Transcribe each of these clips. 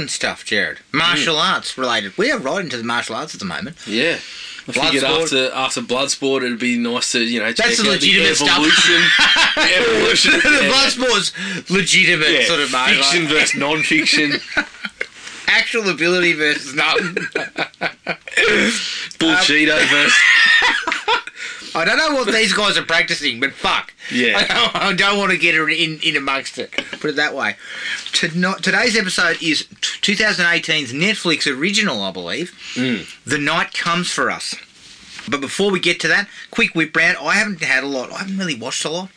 foreign stuff, Jared. Martial mm. arts related. We are right into the martial arts at the moment. Yeah. I figured after after Bloodsport, it'd be nice to you know check the out legitimate the stuff. evolution, the evolution, the yeah, Bloodsport's legitimate yeah, sort of martial fiction art. versus non-fiction, actual ability versus nothing. bullshido um, versus I don't know what these guys are practicing, but fuck. Yeah. I don't, I don't want to get in, in, in amongst it. Put it that way. To today's episode is 2018's Netflix original, I believe. Mm. The Night Comes for Us. But before we get to that, quick whip round. I haven't had a lot. I haven't really watched a lot.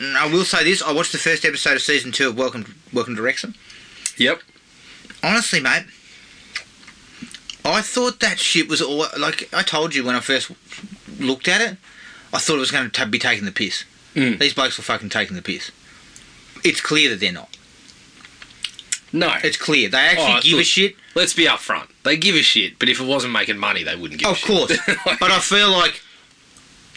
I will say this: I watched the first episode of season two of Welcome Welcome to Wrexham. Yep. Honestly, mate, I thought that shit was all like I told you when I first looked at it. I thought it was going to be taking the piss. Mm. These blokes were fucking taking the piss. It's clear that they're not. No. It's clear they actually Oh, give a shit. Let's be upfront. They give a shit, but if it wasn't making money, they wouldn't give a shit. Of course, but I feel like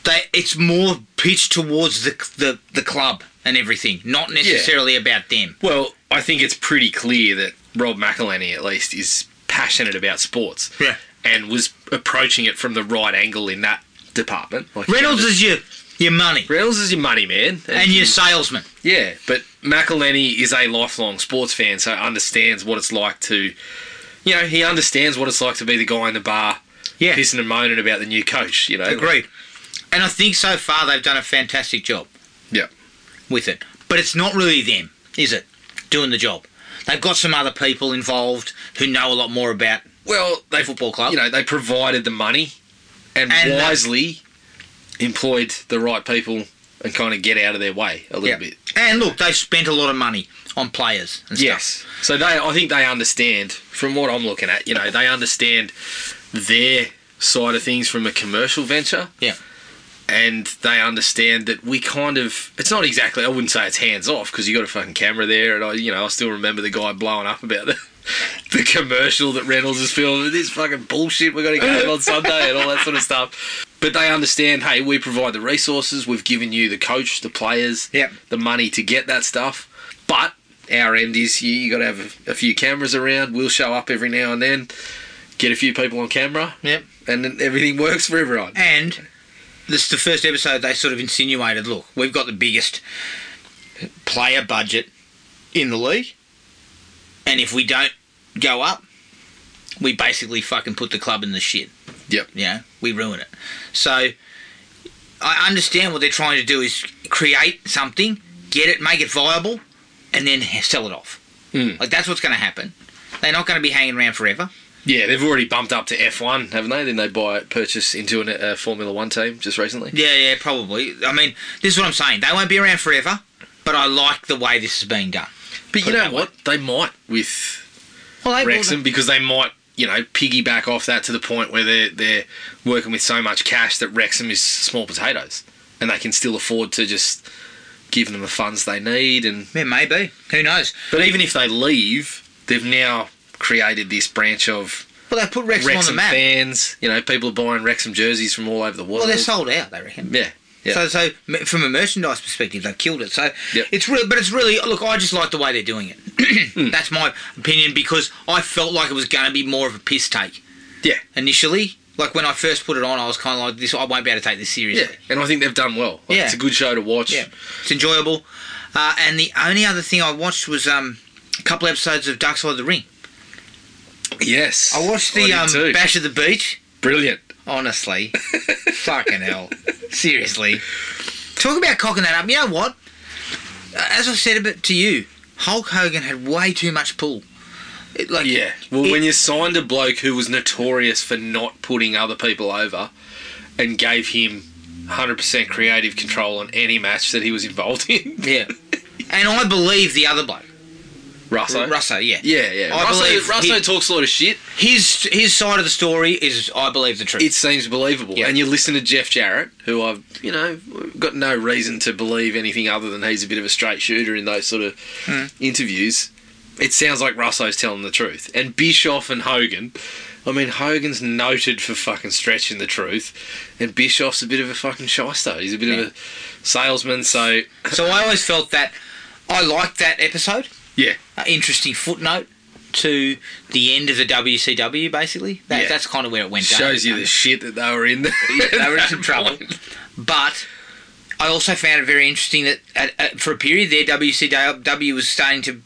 they it's more pitched towards the the the club and everything, not necessarily about them. well, I think it's pretty clear that Rob McElhenney, at least, is passionate about sports. Yeah. And was approaching it from the right angle in that department. Like, Reynolds is your your money Reynolds is your money man, and your salesman. Yeah, but McElhenney is a lifelong sports fan, so understands what it's like to, you know, he understands what it's like to be the guy in the bar, Yeah. pissing and moaning about the new coach. You know, Agreed. And I think so far they've done a fantastic job. Yeah. With it. But it's not really them, is it? Doing the job. They've got some other people involved who know a lot more about Well, the they, football club. you know, they provided the money, and, And that- wisely employed the right people and kind of get out of their way a little Yeah. bit. And look, they've spent a lot of money on players and stuff. Yes. So they, I think they understand from what I'm looking at. You know, they understand their side of things from a commercial venture. Yeah. And they understand that we kind of, it's not exactly, I wouldn't say it's hands off because you got a fucking camera there. And I, you know, I still remember the guy blowing up about the, the commercial that Reynolds is filming. This fucking bullshit, we're going to go on Sunday and all that sort of stuff. But they understand, hey, we provide the resources. We've given you the coach, the players, Yep. the money to get that stuff. But our end is you, you got to have a, a few cameras around. We'll show up every now and then, get a few people on camera, Yep. and then everything works for everyone. And this is the first episode they sort of insinuated, look, we've got the biggest player budget in the league. And if we don't go up, we basically fucking put the club in the shit. Yep. Yeah, we ruin it. So I understand what they're trying to do is create something, get it, make it viable, and then sell it off. Mm. Like that's what's going to happen. They're not going to be hanging around forever. Yeah, they've already bumped up to F1, haven't they? Then they buy purchase into a uh, Formula One team just recently. Yeah, yeah, probably. I mean, this is what I'm saying. They won't be around forever, but I like the way this is being done. But Put you know what? They might with Well, they Wrexham because they might, you know, piggyback off that to the point where they're they're working with so much cash that Wrexham is small potatoes, and they can still afford to just give them the funds they need. And Yeah, maybe. Who knows? but even if they leave, they've now created this branch of Well, they put Wrexham, on the Wrexham map. fans. You know, people are buying Wrexham jerseys from all over the world. Well, they're sold out. They reckon. yeah, yeah. So, so from a merchandise perspective, they've killed it. So Yep. it's real, but it's really look. I just like the way they're doing it. Hmm. That's my opinion because I felt like it was going to be more of a piss take yeah, initially. Like when I first put it on, I was kind of like, "This, I won't be able to take this seriously." yeah. seriously." And I think they've done well. Like, Yeah. it's a good show to watch. Yeah, it's enjoyable. Uh, and the only other thing I watched was um, a couple episodes of Dark Side of the Ring. Yes, I watched the um, too. Bash of the Beach. Brilliant. Honestly, fucking hell, seriously. Talk about cocking that up. You know what? Uh, As I said a bit to you, Hulk Hogan had way too much pull. It, like Yeah. Well, it- when you signed a bloke who was notorious for not putting other people over and gave him 100% creative control on any match that he was involved in, yeah. And I believe the other bloke, Russo. Russo. Yeah. Yeah, yeah. I Russo, believe Russo he- talks a lot of shit. His his side of the story is, I believe, the truth. It seems believable. Yeah. And you listen to Jeff Jarrett, who I've, you know, got no reason to believe anything other than he's a bit of a straight shooter in those sort of Hmm. interviews. it sounds like Russo's telling the truth. And Bischoff and Hogan, I mean, Hogan's noted for fucking stretching the truth, and Bischoff's a bit of a fucking shyster. He's a bit of a salesman, so So I always felt that I liked that episode. Yeah, Uh, interesting footnote to the end of the WCW. Basically, that, Yeah. that's kind of where it went. shows down. you the shit that they were in. they were in some trouble. But I also found it very interesting that at, at, for a period there, WCW was starting to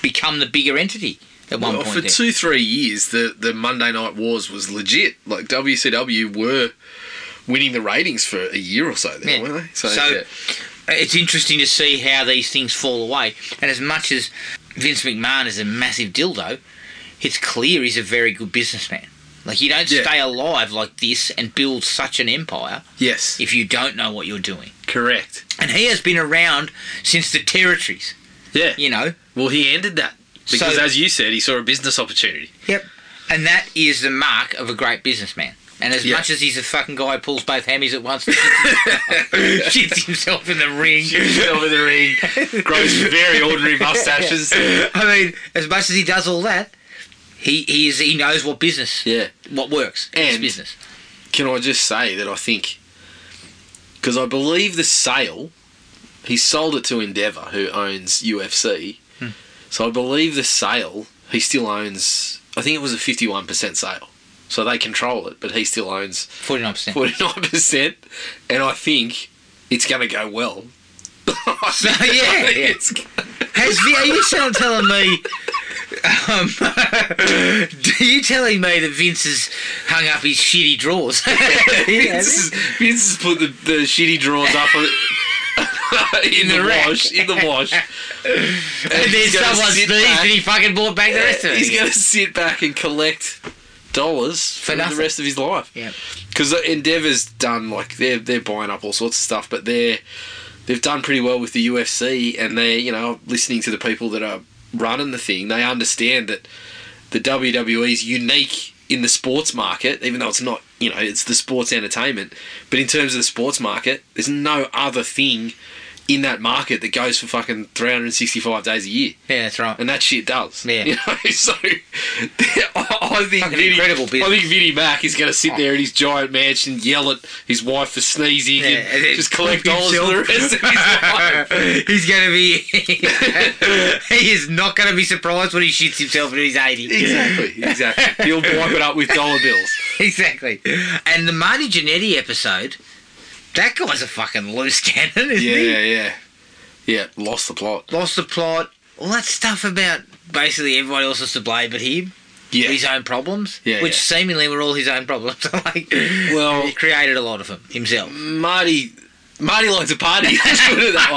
become the bigger entity at one Well, point. for there. two, three years, the, the Monday Night Wars was legit. Like WCW were winning the ratings for a year or so there, Yeah. weren't they? So, yeah. It's interesting to see how these things fall away. And as much as Vince McMahon is a massive dildo, it's clear he's a very good businessman. Like you don't Yeah. stay alive like this and build such an empire yes, if you don't know what you're doing. correct. And he has been around since the territories. Yeah. You know, Well, he ended that because, So- as you said, he saw a business opportunity. Yep. And that is the mark of a great businessman. And as Yeah. much as he's a fucking guy who pulls both hammies at once, shits shits himself in the ring. over the ring, grows very ordinary mustaches. I mean, as much as he does all that, he he is he knows what business, Yeah. what works in his And- business. Can I just say that I think because I believe the sale, he sold it to Endeavor, who owns UFC. Hmm. So I believe the sale, he still owns. I think it was a fifty-one percent sale. So they control it, but he still owns Forty nine percent. forty-nine percent, and I think it's going to go well. So, yeah, yeah. It's- Has are you still telling me? Um, are you telling me that Vince has hung up his shitty drawers? Vince, has, Vince has put the, the shitty drawers up on- in, the the, wash. In the wash. and then he's gonna someone sneezed and he fucking bought back the rest of it. He's going to sit back and collect dollars for, the rest of his life. Yeah. Because Endeavor's done like they're they're buying up all sorts of stuff, but they're they've done pretty well with the UFC, and they're you know listening to the people that are running the thing. They understand that the WWE's unique in the sports market, even though it's not you know it's the sports entertainment, but in terms of the sports market, there's no other thing in that market that goes for fucking 365 days a year Yeah, that's right. and that shit does. Yeah. You know, so I think Vinnie, incredible business. I think Vinny Mac is going to sit there in his giant mansion, yell at his wife for sneezing, Yeah, and and just collect dollars for the rest of his life. He's going to be. he is not going to be surprised when he shits himself when he's 80. Exactly, exactly. He'll wipe it up with dollar bills. exactly. And the Marty Jannetty episode, that guy's a fucking loose cannon, isn't he? Yeah, yeah, yeah. Lost the plot. Lost the plot. All that stuff about basically everybody else is to blame but him. Yeah. His own problems. Yeah, Which yeah. seemingly were all his own problems. like, Well- he created a lot of them himself. Marty, Marty likes a party. Let's put it that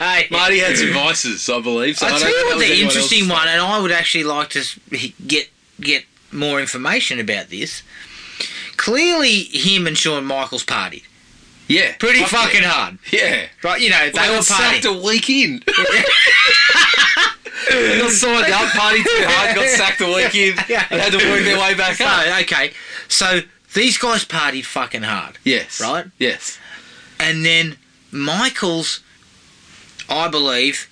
way. Marty had some vices, I believe. So I I'll don't tell you what the interesting one, and I would actually like to get get more information about this. Clearly, him and Shawn Michaels partied Yeah, pretty fuck fucking hard, Yeah. right? You know, they They were partying. a week in. They got signed up, party too hard, got sacked a week in, Yeah. and had to work their way back So, up. okay, so these guys partied fucking hard, Yes. Right? Yes. and then Michaels, I believe,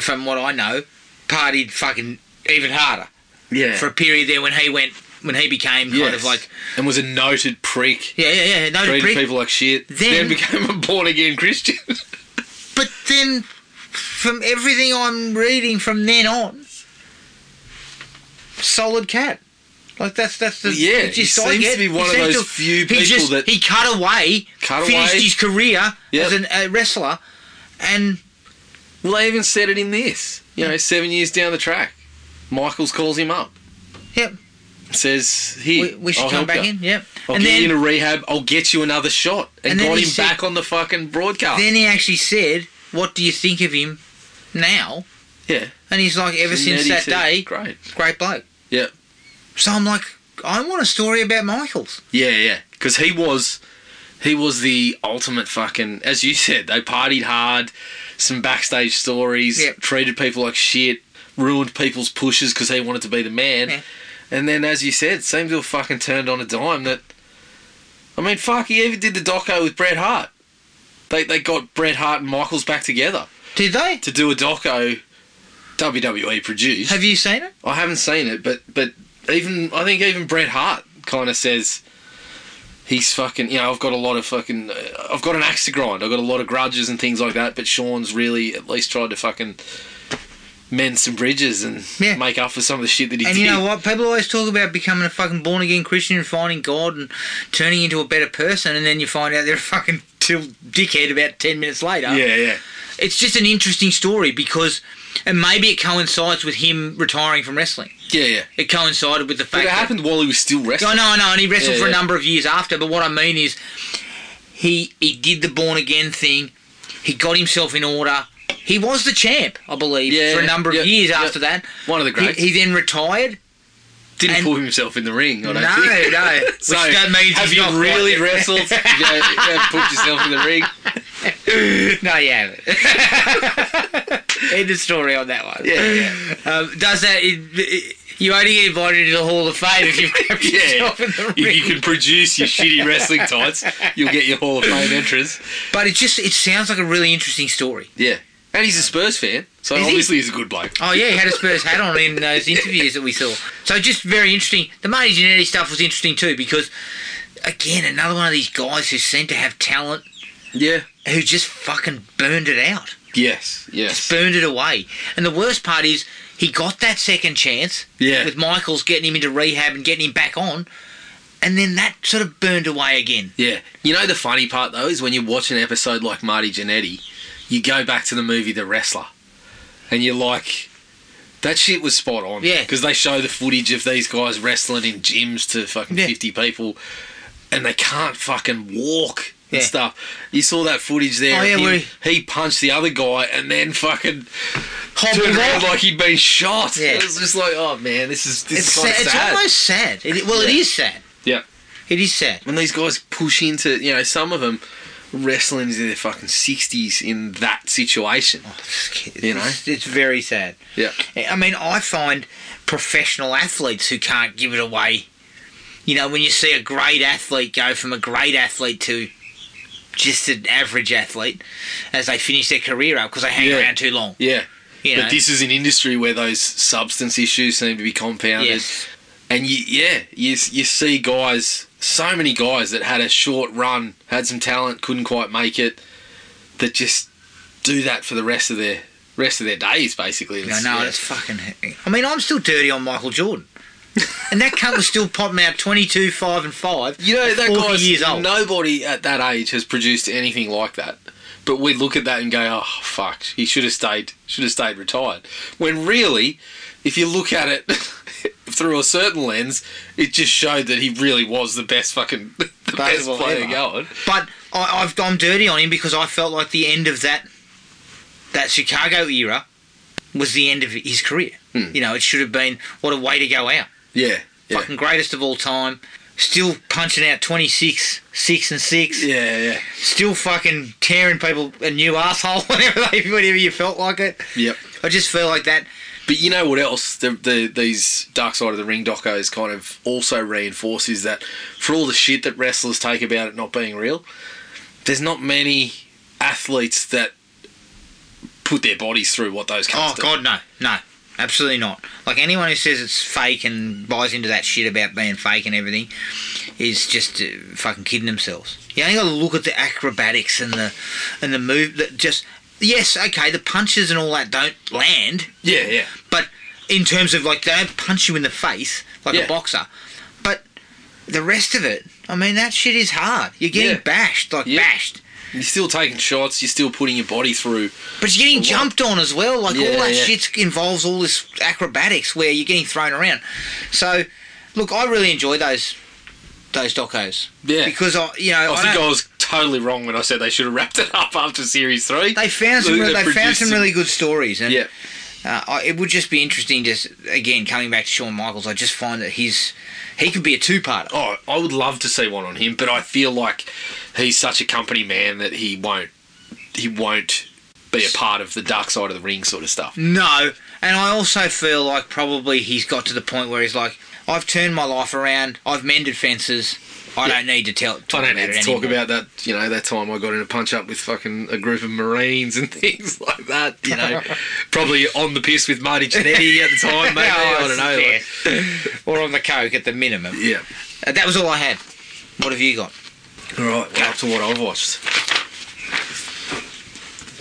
from what I know, partied fucking even harder Yeah. for a period there when he went when he became kind yes. of like and was a noted prick. yeah yeah yeah no Treated people like shit. Then- Then, became a born again Christian. But then, from everything I'm reading from then on, solid cat. Like that's that's the Yeah, just he I seems get- to be one he of seems those few he people just, that- he cut away, Cut finished away. his career Yep. as an, a wrestler, and well, they even said it in this. You know, seven years down the track, Michaels calls him up. Yep. Says, "Here, we, we should I'll come back you. in. Yep. I'll and get then you into rehab. I'll get you another shot." And, And got him said- back on the fucking broadcast. then he actually said, "What do you think of him now?" yeah. And he's like, "Ever since that day, great. great bloke." Yeah. So I'm like, I want a story about Michaels. Yeah, yeah. Because he was, he was the ultimate fucking. As you said, they partied hard. Some backstage stories. Yep. Treated people like shit. Ruined people's pushes because he wanted to be the man. Yeah. And then, as you said, have fucking turned on a dime. That, I mean, fuck, he even did the doco with Bret Hart. They they got Bret Hart and Michaels back together Did they? to do a doco WWE produced. Have you seen it? I haven't seen it, but but even I think even Bret Hart kind of says he's fucking. You know, I've got a lot of fucking. I've got an axe to grind. I've got a lot of grudges and things like that. But Shawn's really at least tried to fucking mend some bridges and Yeah. make up for some of the shit that he And did. And you know what? People always talk about becoming a fucking born again Christian and finding God and turning into a better person, and then you find out they're a fucking till dickhead about ten minutes later. Yeah, yeah, It's just an interesting story because, and maybe it coincides with him retiring from wrestling. yeah, yeah. It coincided with the But fact it that happened while he was still oh, wrestling. I know, I know, and he wrestled Yeah, for a number of years after. But what I mean is, he he did the born again thing. He got himself in order. He was the champ, I believe, Yeah, for a number of yeah, years yeah. after that. One of the He, greats. he then retired. Didn't and- pull himself in the ring. I No, don't think. no. Which So, that means have you really wrestled? you, know, you put yourself in the ring. no, you haven't. End of story on that one. Yeah. Um, does that? It, it- you only get invited to the Hall of Fame if you've Yeah, yourself in the ring. if you can produce your shitty wrestling tights, you'll get your Hall of Fame entrance. But it just it sounds like a really interesting story. Yeah, and he's a Spurs fan, so Is he? obviously he's a good bloke. Oh yeah, he had a Spurs hat on in those interviews that we saw. So just very interesting. The Marty Jannetty stuff was interesting too because, again, another one of these guys who seem to have talent Yeah. who just fucking burned it out, Yes. Yes. burned it away. And the worst part is he got that second chance Yeah. with Michaels getting him into rehab and getting him back on, and then that sort of burned away again. Yeah. You know the funny part though is when you watch an episode like Marty Jannetty, you go back to the movie The Wrestler, and you're like, that shit was spot on. Yeah. Because they show the footage of these guys wrestling in gyms to fucking Yeah. fifty people, and they can't fucking walk. And Yeah. stuff. You saw that footage there. Oh, yeah, him- where he punched the other guy and then fucking turned around like he'd been shot. Yeah. It was just like, oh man, this is this It's, is sad. of it's almost sad. It, well, it Yeah. is sad. Yeah. It is sad. when these guys push into, you know, some of them wrestling is in their fucking sixties in that situation. Oh, you know? it's, it's very sad. Yeah. I mean, I find professional athletes who can't give it away. You know, when you see a great athlete go from a great athlete to just an average athlete as they finish their career up because they hang Yeah. around too long. Yeah. You know? But this is an industry where those substance issues seem to be compounded, yes. and you, yeah, you you see guys, so many guys that had a short run, had some talent, couldn't quite make it, that just do that for the rest of their rest of their days, basically. It's- know, yeah. it's fucking. I mean, I'm still dirty on Michael Jordan. and that cunt was still popping out 22, 5, and 5. You know that 40 guy's years old. nobody at that age has produced anything like that. But we look at that and go, "Oh fuck, he should have stayed. Should have stayed retired." When really, if you look at it through a certain lens, it just showed that he really was the best fucking the best player ever. going. But I, I've gone dirty on him because I felt like the end of that that Chicago era was the end of his career. Hmm. You know, it should have been what a way to go out. Yeah, yeah, Fucking greatest of all time. Still punching out 26, 6 and 6. yeah, yeah. Still fucking tearing people a new asshole whenever, they, whenever you felt like it. Yep. I just feel like that. But you know what else? The, the these Dark Side of the Ring docos kind of also reinforces that for all the shit that wrestlers take about it not being real, there's not many athletes that put their bodies through what those cunts Oh, do. Oh god, no. No. Absolutely not. Like anyone who says it's fake and buys into that shit about being fake and everything is just uh, fucking kidding themselves. You only got to look at the acrobatics and the and the move that just yes, okay, the punches and all that don't land, Yeah, yeah. In terms of like they don't punch you in the face like Yeah. a boxer, but the rest of it, I mean, that shit is hard. You're getting Yeah. bashed, like Yeah. bashed. You're still taking shots. You're still putting your body through. But you're getting jumped on as well. Like all that shit involves all this acrobatics where you're getting thrown around. So, look, I really enjoy those those docos Yeah. because I, you know, I, I think I was totally wrong when I said they should have wrapped it up after series three. they found some They they found some some- really good stories, and yeah, uh, I, it would just be interesting. Just again coming back to Shawn Michaels, I just find that his he could be a two part. Oh, I would love to see one on him, but I feel like he's such a company man that he won't he won't be a part of the dark side of the ring sort of stuff. No, and I also feel like probably he's got to the point where he's like, I've turned my life around. I've mended fences. I Yeah. don't need to tell. Talk I don't about need to talk anymore. about that. You know, that time I got in a punch up with fucking a group of Marines and things like that. You know, probably on the piss with Marty Jannetty at the time. Maybe I don't know. like- or on the coke at the minimum. yeah. Uh, that was all I had. What have you got? All right. Well, up to what I've watched.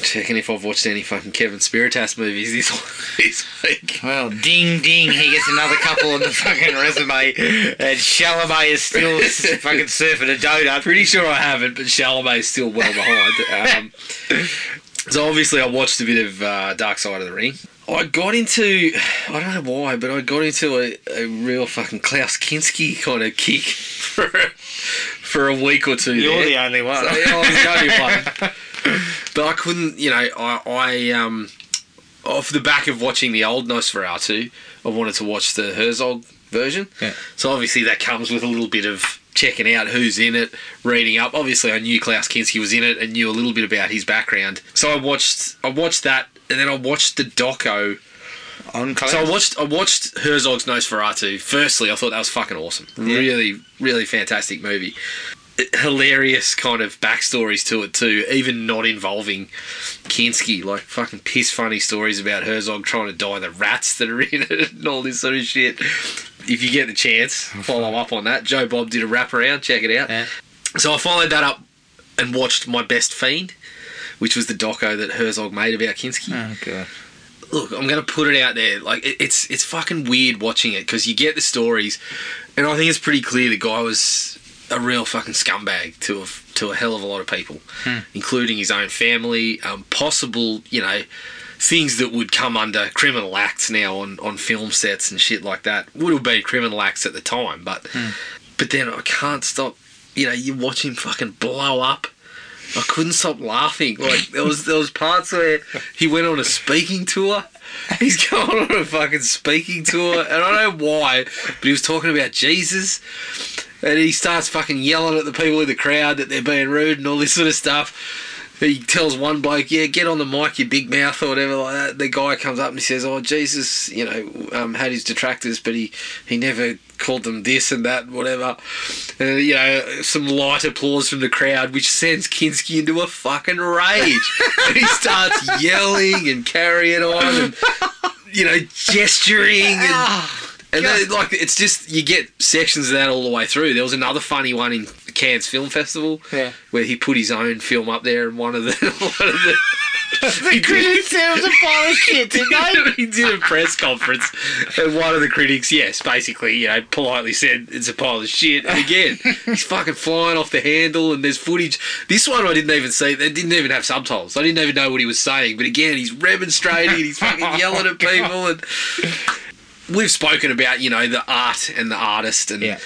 Checking if I've watched any fucking Kevin Spiritas movies this this week. Well, ding ding, he gets another couple on the fucking resume, and Chalamet is still fucking surfing a donut. Pretty sure I haven't, but Chalamet is still well behind. Um, so obviously, I watched a bit of uh, Dark Side of the Ring. I got into, I don't know why, but I got into a, a real fucking Klaus Kinski kind of kick for for a week or two. there. only one. So, yeah, I was the only one. But I couldn't, you know, I, I um, off the back of watching the old Nosferatu, I wanted to watch the Herzog version. Yeah. So obviously that comes with a little bit of checking out who's in it, reading up. Obviously I knew Klaus Kinski was in it and knew a little bit about his background. So I watched, I watched that, and then I watched the doco. on So I watched, I watched Herzog's Nosferatu. Firstly, I thought that was fucking awesome. Really, really fantastic movie. Hilarious kind of backstories to it too, even not involving Kinski. Like fucking piss funny stories about Herzog trying to die the rats that are in it and all this sort of shit. If you get the chance, oh, follow up on that. Joe Bob did a wraparound. Check it out. Yeah. So I followed that up and watched My Best Fiend, which was the doco that Herzog made about Kinski Oh god. look, I'm gonna put it out there. Like it, it's it's fucking weird watching it because you get the stories, and I think it's pretty clear the guy was a real fucking scumbag to a to a hell of a lot of people, including his own family. Um, possible, you know, things that would come under criminal acts now on on film sets and shit like that would have been criminal acts at the time, but but then I can't stop. You know, you watch him fucking blow up. I couldn't stop laughing. Like there was there was parts where he went on a speaking tour. He's going on a fucking speaking tour, and I don't know why, but he was talking about Jesus, and he starts fucking yelling at the people in the crowd that they're being rude and all this sort of stuff. He tells one bloke, "Yeah, get on the mic, you big mouth," or whatever like that. The guy comes up and he says, "Oh, Jesus, you know, um, had his detractors, but he he never called them this and that, whatever." And you know, some light applause from the crowd, which sends Kinski into a fucking rage. and he starts yelling and carrying on, and you know, gesturing and. And then, like it's just you get sections of that all the way through. There was another funny one in Cannes Film Festival Yeah. where he put his own film up there, and one of the one of the The critics said it was a pile of shit, didn't they? he did a press conference, and one of the critics, yes, basically, you know, politely said it's a pile of shit. And again, he's fucking flying off the handle, and there's footage. This one I didn't even see. They didn't even have subtitles. I didn't even know what he was saying. But again, he's remonstrating, and he's fucking oh yelling at people, and we've spoken about you know the art and the artist and Yeah.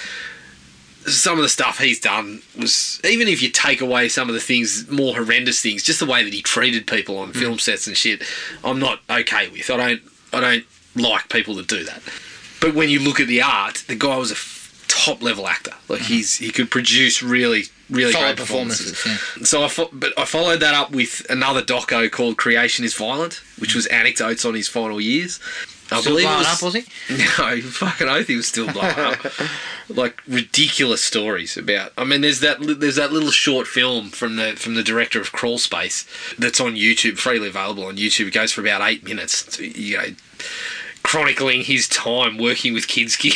some of the stuff he's done was even if you take away some of the things more horrendous things just the way that he treated people on mm. film sets and shit i'm not okay with. I don't i don't like people that do that. But when you look at the art the guy was a f- top level actor. Like mm-hmm. he's he could produce really really Solid great performances, performances. so I fo- but I followed that up with another doco called Creation is Violent, which mm. was anecdotes on his final years. I Still believe blowing was, up, was he? no, fucking oath he was still blowing up. like ridiculous stories about. I mean, there's that there's that little short film from the from the director of Crawl Space that's on YouTube, freely available on YouTube. It goes for about eight minutes. You know. Chronicling his time working with Kinski.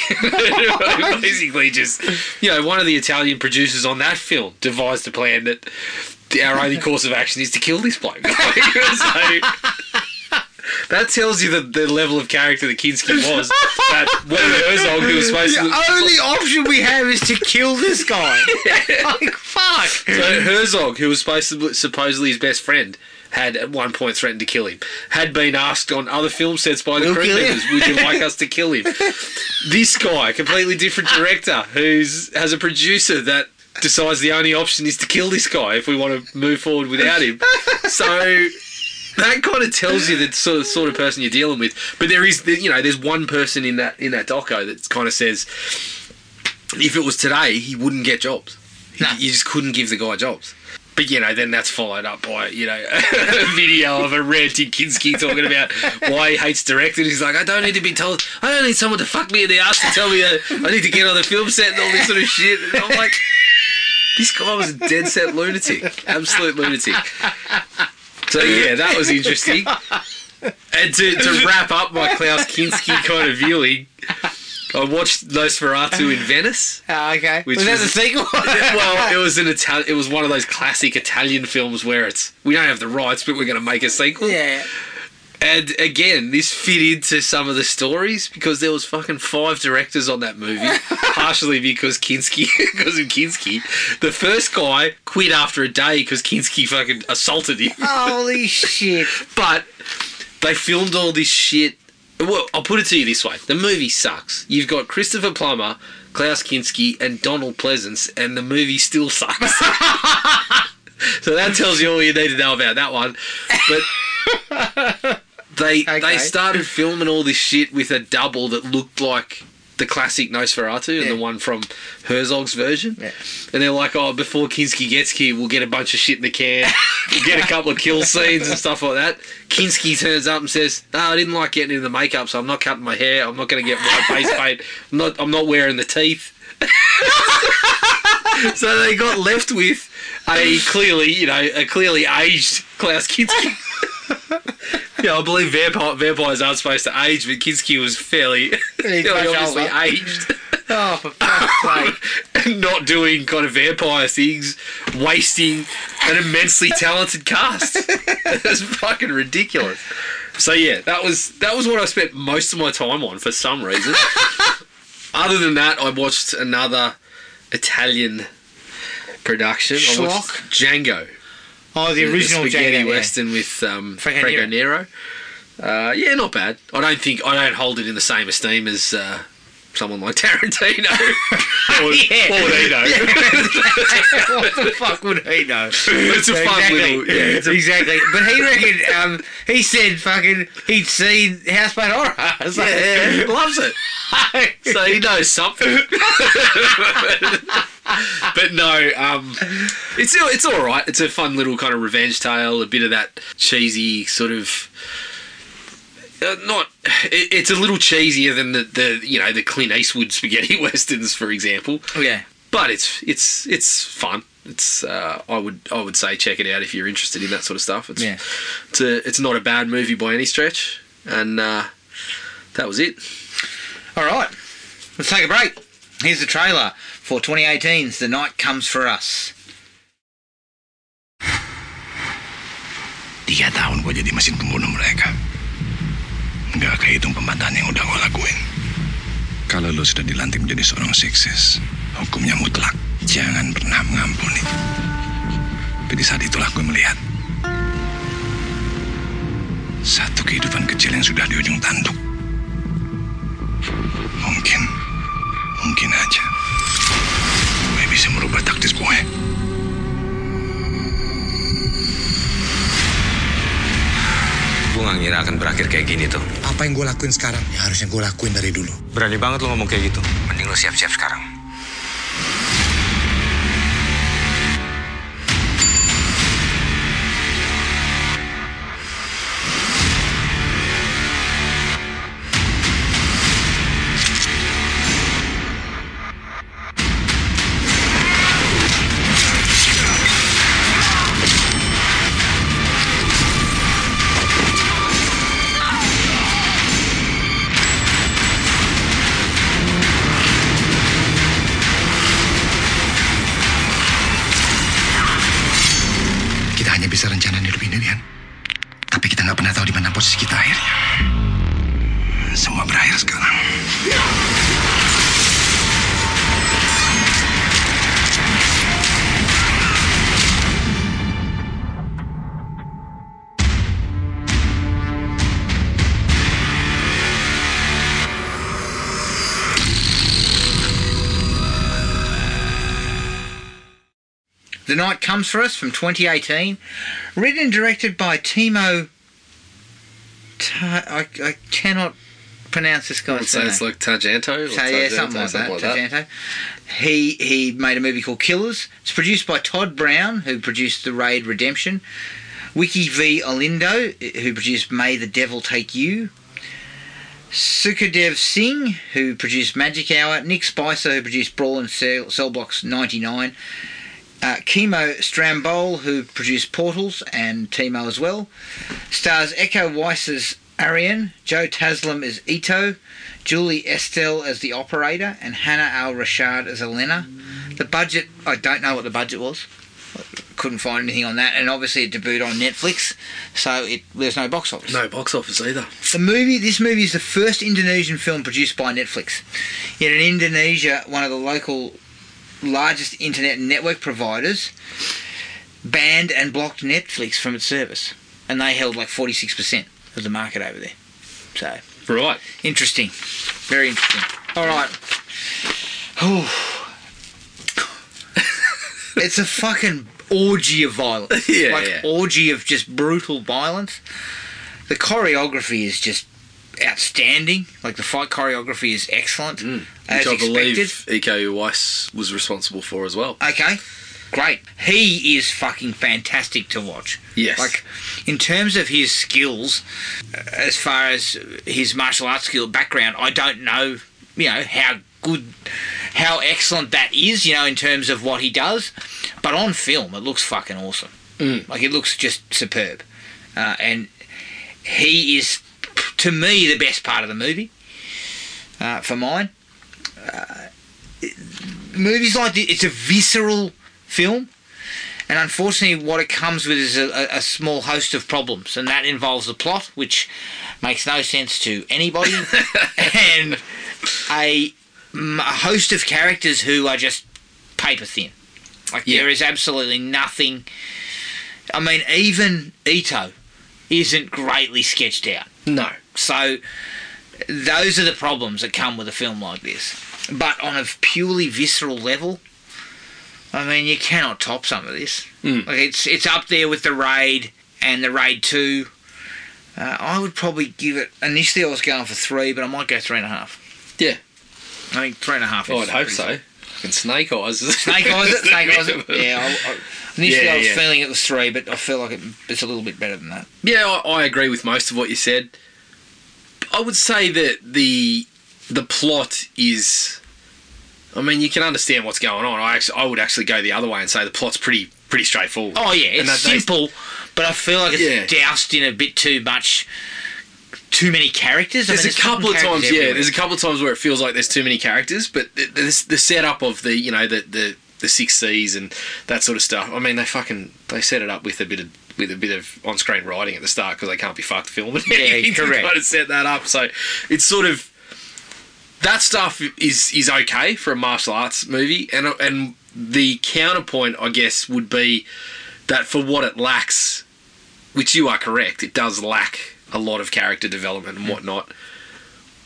Basically, just, you know, one of the Italian producers on that film devised a plan that our only course of action is to kill this bloke. so, that tells you the, the level of character that Kinski was. That Werner Herzog, who was supposed The to. only option we have is to kill this guy. like, fuck. So Herzog, who was supposed to, supposedly his best friend, had at one point threatened to kill him. Had been asked on other film sets by the We'll crew members, "Would you like us to kill him?" this guy, completely different director, who's has a producer that decides the only option is to kill this guy if we want to move forward without him. So. That kind of tells you the sort of sort of person you're dealing with. But there is, you know, there's one person in that in that doco that kind of says, if it was today, he wouldn't get jobs. He- You just couldn't give the guy jobs. But you know, then that's followed up by you know a video of a ranting Kinski talking about why he hates directing. He's like, I don't need to be told. I don't need someone to fuck me in the ass to tell me that I need to get on the film set and all this sort of shit. And I'm like, this guy was a dead set lunatic, absolute lunatic. So yeah, that was interesting. And to, to wrap up my Klaus Kinski kind of viewing, I watched Nosferatu in Venice. Oh, okay. Which was that was- the sequel? well, it was an Ital- It was one of those classic Italian films where it's we don't have the rights, but we're going to make a sequel. yeah. And again, this fit into some of the stories because there was fucking five directors on that movie, partially because Kinski, because of Kinski. The first guy quit after a day because Kinski fucking assaulted him. Holy shit. But they filmed all this shit. Well, I'll put it to you this way: the movie sucks. You've got Christopher Plummer, Klaus Kinski, and Donald Pleasence, and the movie still sucks. so that tells you all you need to know about that one. But they Okay. they started filming all this shit with a double that looked like the classic Nosferatu and Yeah. the one from Herzog's version. Yeah. And they're like, oh, before Kinski gets here, we'll get a bunch of shit in the can, we'll get a couple of kill scenes and stuff like that. Kinski turns up and says, oh, I didn't like getting into the makeup, so I'm not cutting my hair, I'm not going to get my face paint, I'm not, I'm not wearing the teeth. so they got left with a clearly, you know, a clearly aged Klaus Kinski. yeah, I believe vampire, vampires aren't supposed to age, but Kinski was fairly, fairly obviously older. aged. Oh, for fuck's sake. not doing kind of vampire things, wasting an immensely talented cast. it's fucking ridiculous. So yeah, that was that was what I spent most of my time on for some reason. Other than that, I watched another Italian production. I watched Schlock? Django. Oh, the original the spaghetti Django, yeah. western with um, Franco Franco Nero. Uh, yeah, not bad. I don't think I don't hold it in the same esteem as uh, someone like Tarantino or, Yeah. or Nino. what the fuck would he know? it's a fun exactly. little. Yeah, it's a, exactly. But he reckoned, um, he said fucking, he'd seen Houseboat Horror. So, yeah, he loves it. So he knows something. but no, um, it's it's all right. It's a fun little kind of revenge tale. A bit of that cheesy sort of. Uh, not. It, it's a little cheesier than the, the you know the Clint Eastwood spaghetti westerns, for example. yeah. But it's it's it's fun. It's uh, I would I would say check it out if you're interested in that sort of stuff. It's Yeah. it's a, it's not a bad movie by any stretch, and uh, that was it. All right. Let's take a break. Here's the trailer for 2018's The Night Comes For Us. Tiga tahun gue jadi mesin pembunuh mereka. Nggak kehitung pembantahan yang udah gue lakuin. Kalau lo sudah dilantik menjadi seorang sukses, hukumnya mutlak. Jangan pernah mengampuni. Tapi saat itulah gue melihat satu kehidupan kecil yang sudah di ujung tanduk. Mungkin, mungkin aja gue bisa merubah takdir gue. Gue gak ngira akan berakhir kayak gini tuh. Apa yang gue lakuin sekarang ya harusnya gue lakuin dari dulu. Berani banget lo ngomong kayak gitu. Mending lo siap-siap sekarang. Comes For Us from 2018. Written and directed by Timo. Ta- I, I cannot pronounce this guy's So name? it's like Targento? Or So yeah, something like that. Targento. He he made a movie called Killers. It's produced by Todd Brown, who produced The Raid Redemption. Wicky V. Olindo, who produced May the Devil Take You. Sukhdev Singh, who produced Magic Hour. Nick Spicer, who produced Brawl and Cell, Cell Blocks 99. Uh, Kimo Stamboel, who produced Portals and Timo as well. Stars Iko Uwais as Arian, Joe Taslim as Ito, Julie Estelle as the operator, and Hannah Al Rashid as Elena. The budget, I don't know what the budget was. Couldn't find anything on that, and obviously it debuted on Netflix, so it there's no box office. No box office either. The movie, this movie is the first Indonesian film produced by Netflix. Yet in Indonesia, one of the local largest internet network providers banned and blocked Netflix from its service, and they held like 46% of the market over there. So Right. interesting, very interesting. All right. Whew. it's a fucking orgy of violence. Yeah, like yeah. orgy of just brutal violence. The choreography is just outstanding. Like the fight choreography is excellent, Mm. As Which I expected. believe Iko Uwais was responsible for as well. Okay, great. He is fucking fantastic to watch. Yes. Like, in terms of his skills, uh, as far as his martial arts skill background, I don't know, you know, how good, how excellent that is, you know, in terms of what he does. But on film, it looks fucking awesome. Mm. Like, it looks just superb. Uh, and he is, to me, the best part of the movie. Uh, for mine, uh, movies like this, it's a visceral film. And unfortunately, what it comes with is a, a, small host of problems, and that involves the plot, which makes no sense to anybody, and a, a host of characters who are just paper thin. Like Yeah. there is absolutely nothing. I mean, even Ito isn't greatly sketched out. No. So those are the problems that come with a film like this. But on a purely visceral level, I mean, you cannot top some of this. Mm. Like it's it's up there with the Raid and the Raid Two. Uh, I would probably give it. Initially, I was going for three, but I might go three and a half. Yeah. I think three and a half. Oh, I'd hope so. Fucking snake eyes. Snake eyes it. Snake eyes it. Yeah. I, I, initially, Yeah, I was yeah. feeling it was three, but I feel like it, it's a little bit better than that. Yeah, I, I agree with most of what you said. I would say that the the plot is. I mean, you can understand what's going on. I actually, I would actually go the other way and say the plot's pretty pretty straightforward. Oh yeah, it's they- simple, but I feel like it's Yeah. doused in a bit too much, too many characters. I There's mean, a couple of times, characters yeah. There's a couple of times where it feels like there's too many characters, but the, the, the setup of the you know the the the Six Seas and that sort of stuff. I mean, they fucking they set it up with a bit of with a bit of on-screen writing at the start because they can't be fucked filming. Yeah, to correct. kind set that up. So it's sort of that stuff is is okay for a martial arts movie, and and the counterpoint, I guess, would be that for what it lacks, which you are correct, it does lack a lot of character development Hmm. and whatnot.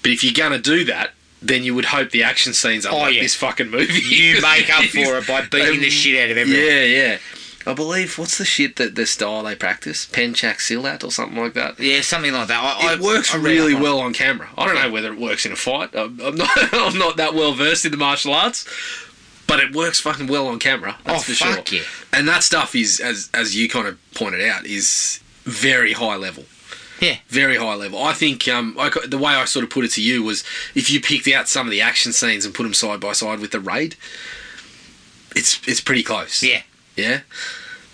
But if you're gonna do that, then you would hope the action scenes are Oh, like yeah. this fucking movie. you make up for it by beating the Um, shit out of everyone. Yeah, yeah. I believe what's the shit that the style they practice? Pencak Silat or something like that. Yeah, something like that. I, It I, works I really up on it. well on camera. I don't know whether it works in a fight. I'm, I'm not. I'm not that well versed in the martial arts, but it works fucking well on camera. That's Oh, for fuck sure. yeah. And that stuff is, as as you kind of pointed out, is very high level. Yeah. very high level. I think um, I, the way I sort of put it to you was if you picked out some of the action scenes and put them side by side with the raid, it's it's pretty close. Yeah. Yeah.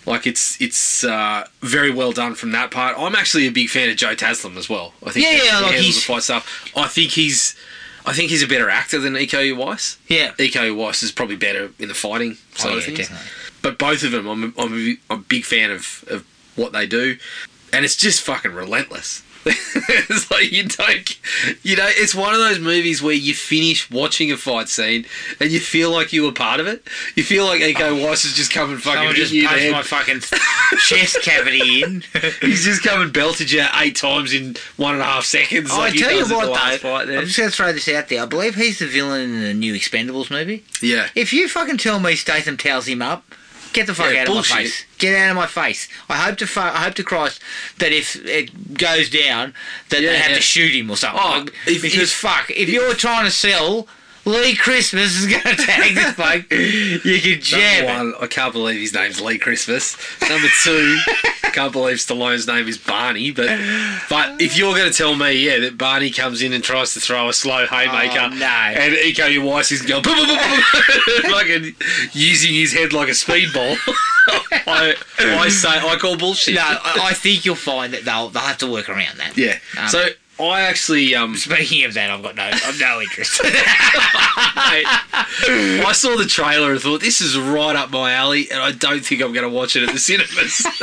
Like it's it's uh, very well done from that part. I'm actually a big fan of Joe Taslim as well. I think Yeah, he- yeah, like he's- the fight stuff. I think he's I think he's a better actor than Iko Uwais. Yeah. Iko Uwais is probably better in the fighting side Oh, of yeah, things. definitely. But both of them, I'm a, I'm, a, I'm a big fan of, of what they do, and it's just fucking relentless. it's like you don't, you know, it's one of those movies where you finish watching a fight scene and you feel like you were part of it. You feel like Iko Uwais has just come and fucking Someone just you punched my fucking chest cavity in. He's just come and belted you eight times in one and a half seconds. Oh, like I tell you does in what, though, fight. I'm just going to throw this out there. I believe he's the villain in the new Expendables movie. Yeah. If you fucking tell me Statham tells him up, Get the fuck Yeah, out bullshit. of my face. Get out of my face. I hope to fu- I hope to Christ that if it goes down, that Yeah, they have yeah. to shoot him or something. Oh, if- because if- fuck, if you're trying to sell Lee Christmas is going to tag this bloke, you can jam. Number one, I can't believe his name's Lee Christmas. Number two, I can't believe Stallone's name is Barney. But but if you're going to tell me, yeah, that Barney comes in and tries to throw a slow haymaker, Oh, no. and Iko Uwais is going fucking using his head like a speedball, I I say I call bullshit. No, I, I think you'll find that they'll they'll have to work around that. Yeah. Um, so I actually um Speaking of that, I've got no I've no interest. I saw the trailer and thought this is right up my alley, and I don't think I'm going to watch it at the cinemas.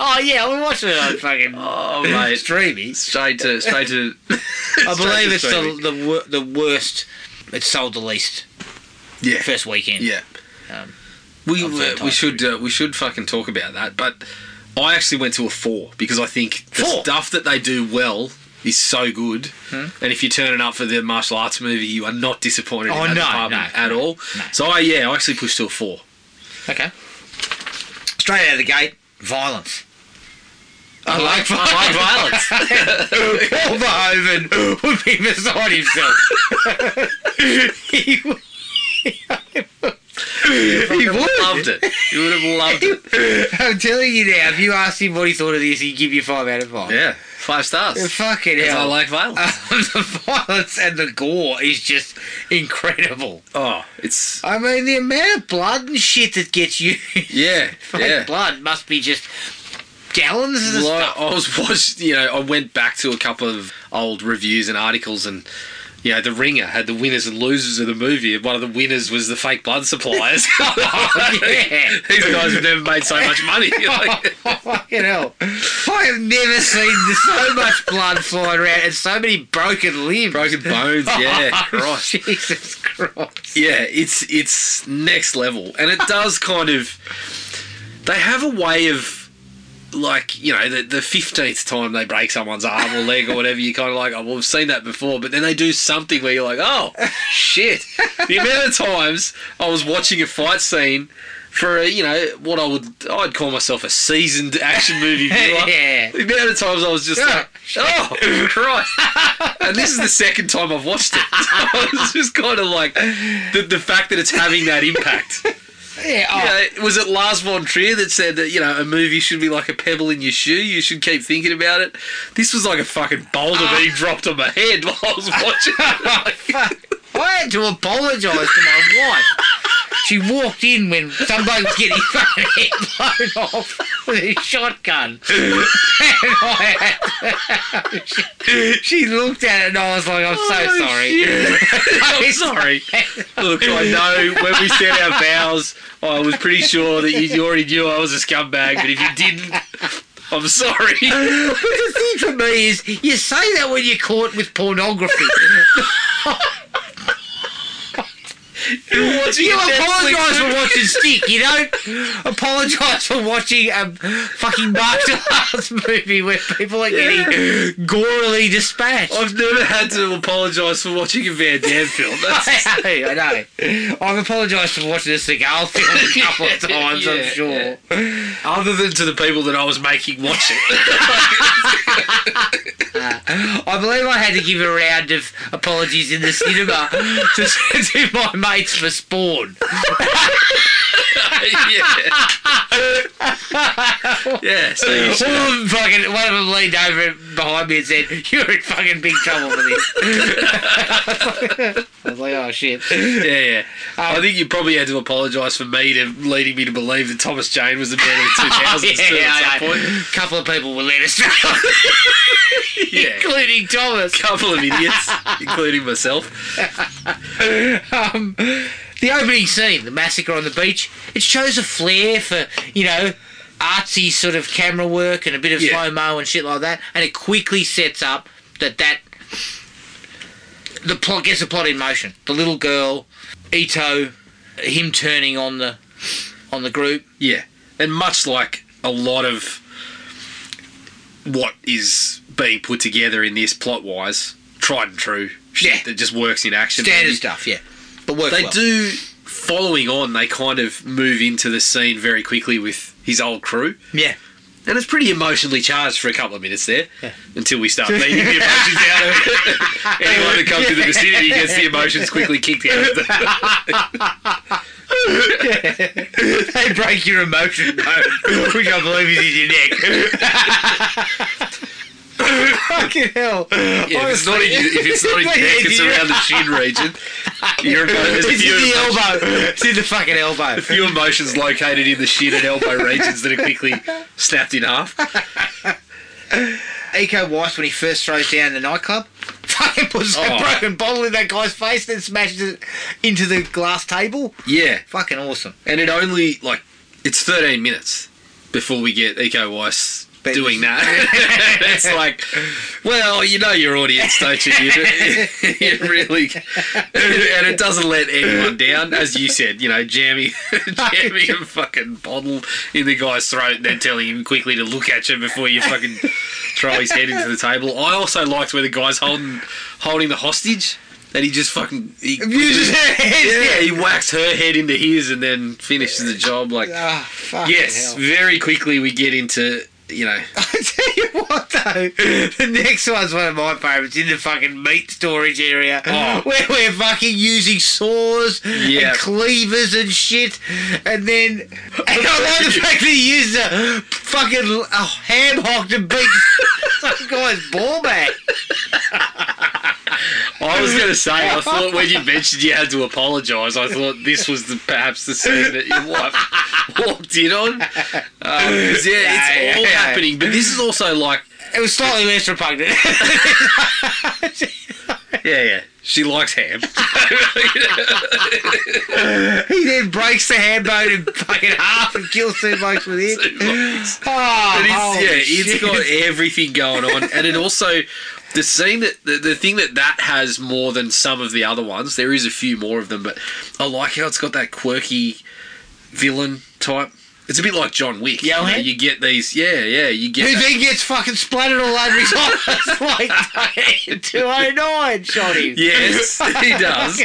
oh yeah, we watched it on fucking oh mate, streaming. straight to straight to. I believe it's the the, the worst. It's sold the least yeah first weekend. yeah. Um, we we, we should uh, we should fucking talk about that, but I actually went to a four because I think the Four? stuff that they do well is so good, Hmm? and if you're turning up for the martial arts movie, you are not disappointed Oh, in that no, department no, at no, all. no. So I yeah, I actually pushed to a four. Okay. Straight out of the gate, violence. I like I like violence. Paul Verhoeven would be beside himself. he, would- he would. loved it. You would have loved it. I'm telling you now, if you asked him what he thought of this, he'd give you five out of five. Yeah, five stars. Fucking 'Cause I hell. I like violence. Um, the violence and the gore is just incredible. oh, it's I mean, the amount of blood and shit that gets used. yeah, yeah. blood must be just gallons of Like, stuff. I was watching, you know, I went back to a couple of old reviews and articles, and you know, the Ringer had the winners and losers of the movie, and one of the winners was the fake blood suppliers. Oh, yeah. These guys have never made so much money. Like, Fucking hell. I have never seen so much blood flying around and so many broken limbs. broken bones, yeah, Oh, Christ. Jesus Christ. Yeah, it's it's next level, and it does kind of. They have a way of. Like you know, the the fifteenth time they break someone's arm or leg or whatever, you kind of like, oh, well, we've seen that before. But then they do something where you're like, oh, shit! the amount of times I was watching a fight scene for a, you know what I would I'd call myself a seasoned action movie viewer. Yeah. The amount of times I was just Yeah. like, oh, Christ. and this is the second time I've watched it. So I was just kind of like, the, the fact that it's having that impact. Yeah, oh, You know, was it Lars von Trier that said that, you know, a movie should be like a pebble in your shoe? You should keep thinking about it. This was like a fucking boulder being ah. dropped on my head while I was watching it. fuck. I had to apologise to my wife. She walked in when some bloke was getting his blown off with a shotgun. And I had to, she, she looked at it and I was like, I'm so Oh, sorry. I'm sorry. Look, I know when we said our vows, I was pretty sure that you, you already knew I was a scumbag, but if you didn't, I'm sorry. But the thing for me is, you say that when you're caught with pornography. You're watching You apologise for watching Stick. You don't apologise for watching a fucking martial arts movie where people are getting gorily dispatched. I've never had to apologise for watching a Van Damme film. That's, I know, I know. I've apologised for watching a Seagal film a couple of times, I'm Yeah, sure. other than to the people that I was making watch it. I believe I had to give a round of apologies in the cinema to, to my mates for Spawn. yeah. yeah, so you of them fucking, one of them leaned over behind me and said, "You're in fucking big trouble for this." I was like, "Oh shit." Yeah, yeah. Um, I think you probably had to apologise for me to leading me to believe that Thomas Jane was the man of the 2000s too yeah, at some point. A couple of people were led astray, Yeah. including Thomas. A couple of idiots, including myself. Um, the opening scene, the massacre on the beach, it shows a flair for you know artsy sort of camera work and a bit of Yeah. slow mo and shit like that, and it quickly sets up that that the plot gets the plot in motion. The little girl, Ito, him turning on the on the group. Yeah, and much like a lot of what is being put together in this plot-wise, tried and true shit Yeah. that just works in action. Standard stuff, yeah, but works They well. do following on, they kind of move into the scene very quickly with his old crew. Yeah. And it's pretty emotionally charged for a couple of minutes there until we start beating the emotions out of it. Anyone that comes to the vicinity gets the emotions quickly kicked out of them. they break your emotion which I believe is in your neck. Fucking hell. Yeah, if it's not in your, if it's not in your neck, it's around the shin region. There's It's in the elbow. It's in the fucking elbow. a few emotions located in the shin and elbow regions that are quickly snapped in half. Iko Uwais, when he first throws down the nightclub, fucking puts a Oh. broken bottle in that guy's face, then smashes it into the glass table. Yeah, Fucking awesome. and it only like it's 13 minutes before we get Iko Uwais doing that. it's like, well, you know your audience, don't you? You, you really, and it doesn't let anyone down, as you said. You know, jamming, jamming a fucking bottle in the guy's throat, and then telling him quickly to look at you before you fucking throw his head into the table. I also liked where the guy's holding holding the hostage. And he just fucking he Abuses her head. yeah, he whacks her head into his and then finishes the job. Like, ah, fucking yes, hell. very quickly we get into you know. I tell you what though, the next one's one of my favourites in the fucking meat storage area Oh. where we're fucking using saws Yeah. and cleavers and shit, and then and I love the fact that he uses a fucking a ham hock to beat some guy's ball back. I was going to say, I thought when you mentioned you had to apologise, I thought this was the perhaps the scene that your wife walked in on. Um, yeah, Yeah, it's all yeah. happening, but this is also like, It was slightly less repugnant. yeah, yeah, she likes ham. he then breaks the ham bone in fucking half and kills two blokes with it. Oh, But it's, yeah, it's shit. got everything going on, and it also the scene that the, the thing that that has more than some of the other ones. There is a few more of them, but I like how it's got that quirky villain type. It's a bit like John Wick. You, know, you get these, yeah, yeah, you get. Who that- then gets fucking splattered all over his eyes like fucking 209 shot him. Yes, he does.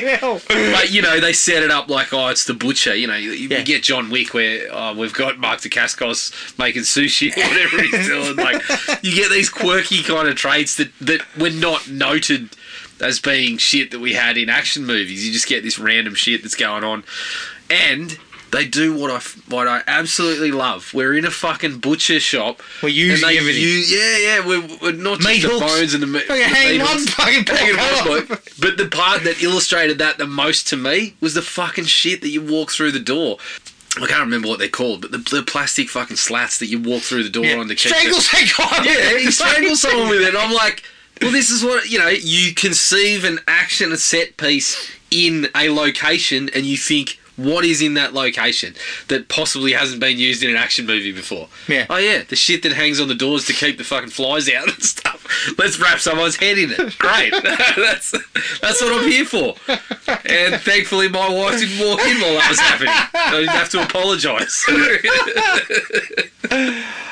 But you know, they set it up like, oh, it's the butcher. You know, you, you Yeah. get John Wick where oh, we've got Mark Dacascos making sushi, or whatever he's doing. Like, you get these quirky kind of traits that that were not noted as being shit that we had in action movies. You just get this random shit that's going on, and. They do what I what I absolutely love. We're in a fucking butcher shop. We're using everything. use- yeah, yeah. We're, we're not just Meat the bones and the, meat- Fucking the hang meat one hooks. fucking pork one But the part that illustrated that the most to me was the fucking shit that you walk through the door. I can't remember what they're called, but the, the plastic fucking slats that you walk through the door on the keep Strangles guy. Yeah, he strangles someone with it. And I'm like, well, this is what you know. You conceive an action, a set piece in a location, and you think. What is in that location that possibly hasn't been used in an action movie before? Yeah. Oh yeah, the shit that hangs on the doors to keep the fucking flies out and stuff. Let's wrap someone's head in it. Great. that's that's what I'm here for. And thankfully, my wife didn't walk in while that was happening. I have to apologise.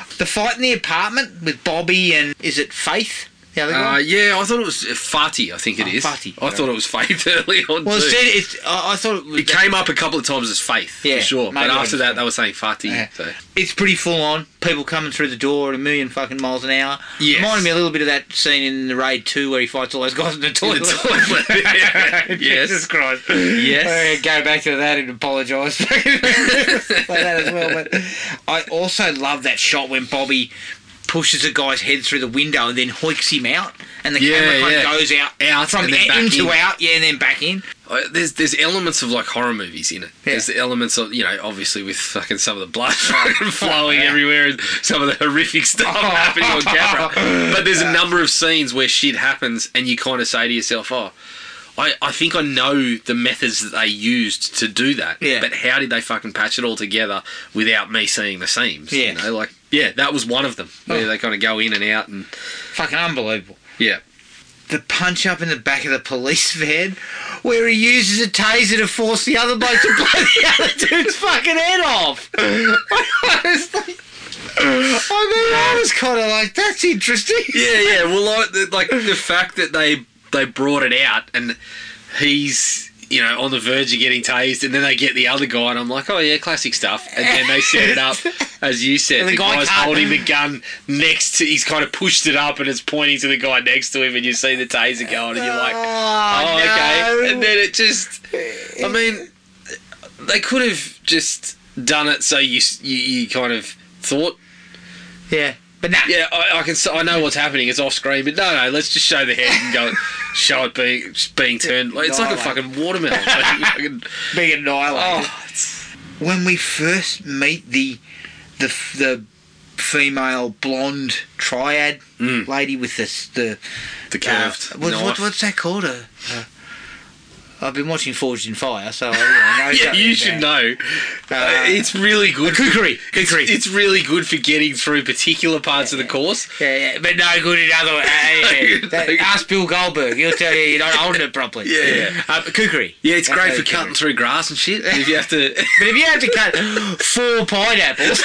The fight in the apartment with Bobby and is it Faith? The other Uh, yeah, I thought it was Fati. I think it Oh, is. Fati. I thought it was Faith early on. well, too. instead, it's, I I thought it was. it came up a couple of times as Faith, Yeah, for sure. But after that, they were saying Fati. Yeah. So. It's pretty full on. People coming through the door at a million fucking miles an hour. Yes. Reminded me a little bit of that scene in the Raid 2 where he fights all those guys in the In toilet. the toilet. Jesus yes. Christ. Yes. Go back to that and apologise for that as well. But I also love that shot when Bobby pushes a guy's head through the window and then hoiks him out, and the Yeah, camera kind yeah. of goes out, Out from and then in- into in. out, yeah, and then back in. Uh, There's there's elements of like horror movies in it. Yeah. There's the elements of you know obviously with fucking some of the blood flowing everywhere and some of the horrific stuff happening on camera. But there's a number of scenes where shit happens and you kind of say to yourself, oh. I, I think I know the methods that they used to do that. Yeah. But how did they fucking patch it all together without me seeing the seams? Yeah. You know, like yeah, that was one of them. Where Oh. they kind of go in and out and Fucking unbelievable. yeah. The punch up in the back of the police van where he uses a taser to force the other bloke to blow the other dude's fucking head off. I was like, I mean, I was kind of like, that's interesting. Yeah, yeah. Well, like the, like the fact that they they brought it out and he's you know, on the verge of getting tased, and then they get the other guy, and I'm like, oh yeah, classic stuff. And then they set it up, as you said, the, the guy guy's can't- holding the gun next to, he's kind of pushed it up, and it's pointing to the guy next to him, and you see the taser going, and you're like, ah, oh, okay. And then it just, I mean, they could have just done it so you you, you kind of thought, yeah, but nah. yeah, I, I can, I know what's happening. It's off screen, but no, no, let's just show the head and go, show it being being turned. Like, it's like a fucking watermelon. Like, fucking- being annihilated. oh, when we first meet the the the female blonde triad Mm. lady with this the the curved uh, what, what, what's that called? A, uh, I've been watching Forged in Fire, so I, I know. yeah, you should about- know. Uh, it's really good. kukri, It's, kukri. it's really good for getting through particular parts of the course. Yeah, yeah, but no good in other. Uh, yeah, that, ask Bill Goldberg; he'll tell you you're not holding it properly. Yeah, yeah. Uh, kukri. Yeah, it's That's great for cutting through grass and shit. If you have to, But if you have to cut four pineapples,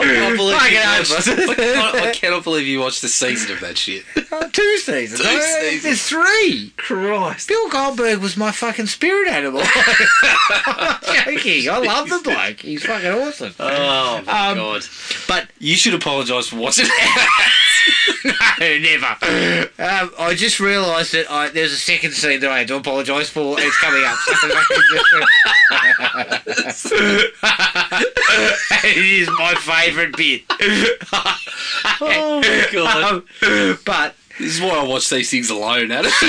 I believe Fucking you hell, watched- boss. I cannot- I cannot believe you watched the season of that shit. two seasons. Two Uh, seasons. There's three. Christ. Bill Goldberg was my fucking spirit animal. I'm joking. I love the bloke. He's fucking awesome. Oh my Um, god. But You should apologise for watching no, never. Um, I just realised that I, there's a second scene that I had to apologise for. It's coming up. it is my favourite bit. Oh my god. Um, but This is why I watch these things alone, Adam. but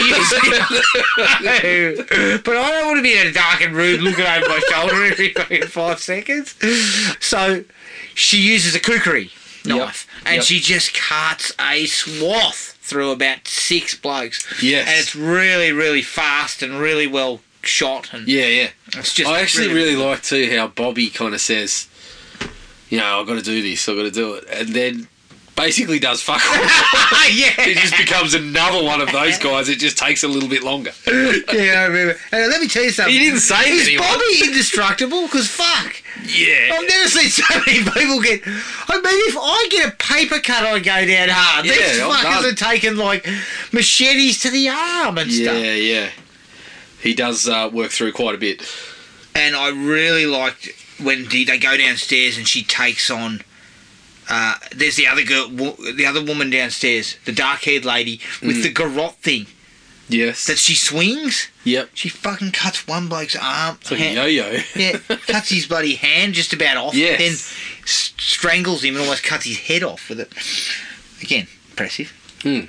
I don't want to be in a darkened room looking over my shoulder every fucking five seconds. So she uses a kukri knife and Yep. she just cuts a swath through about six blokes. Yes. And it's really, really fast and really well shot. And yeah, yeah. it's just. I actually really like too how Bobby kind of says, you know, I've got to do this, I've got to do it, and then basically does fuck all. yeah. It just becomes another one of those guys. It just takes a little bit longer. yeah, I remember. And let me tell you something. He didn't say Is anyone. Bobby indestructible? Because fuck. Yeah. I've never seen so many people get. I mean, if I get a paper cut, I go down hard. Yeah, These I'm fuckers done. are taking like machetes to the arm and Yeah, stuff. yeah. Yeah. He does uh, work through quite a bit. And I really liked when they go downstairs and she takes on. Uh, there's the other girl, wo- the other woman downstairs, the dark-haired lady with Mm. the garrote thing Yes. that she swings. yep. She fucking cuts one bloke's arm. It's like a hand- yo-yo. Yeah, cuts his bloody hand just about off. Yes. Then s- strangles him and almost cuts his head off with it. Again, impressive. Hmm.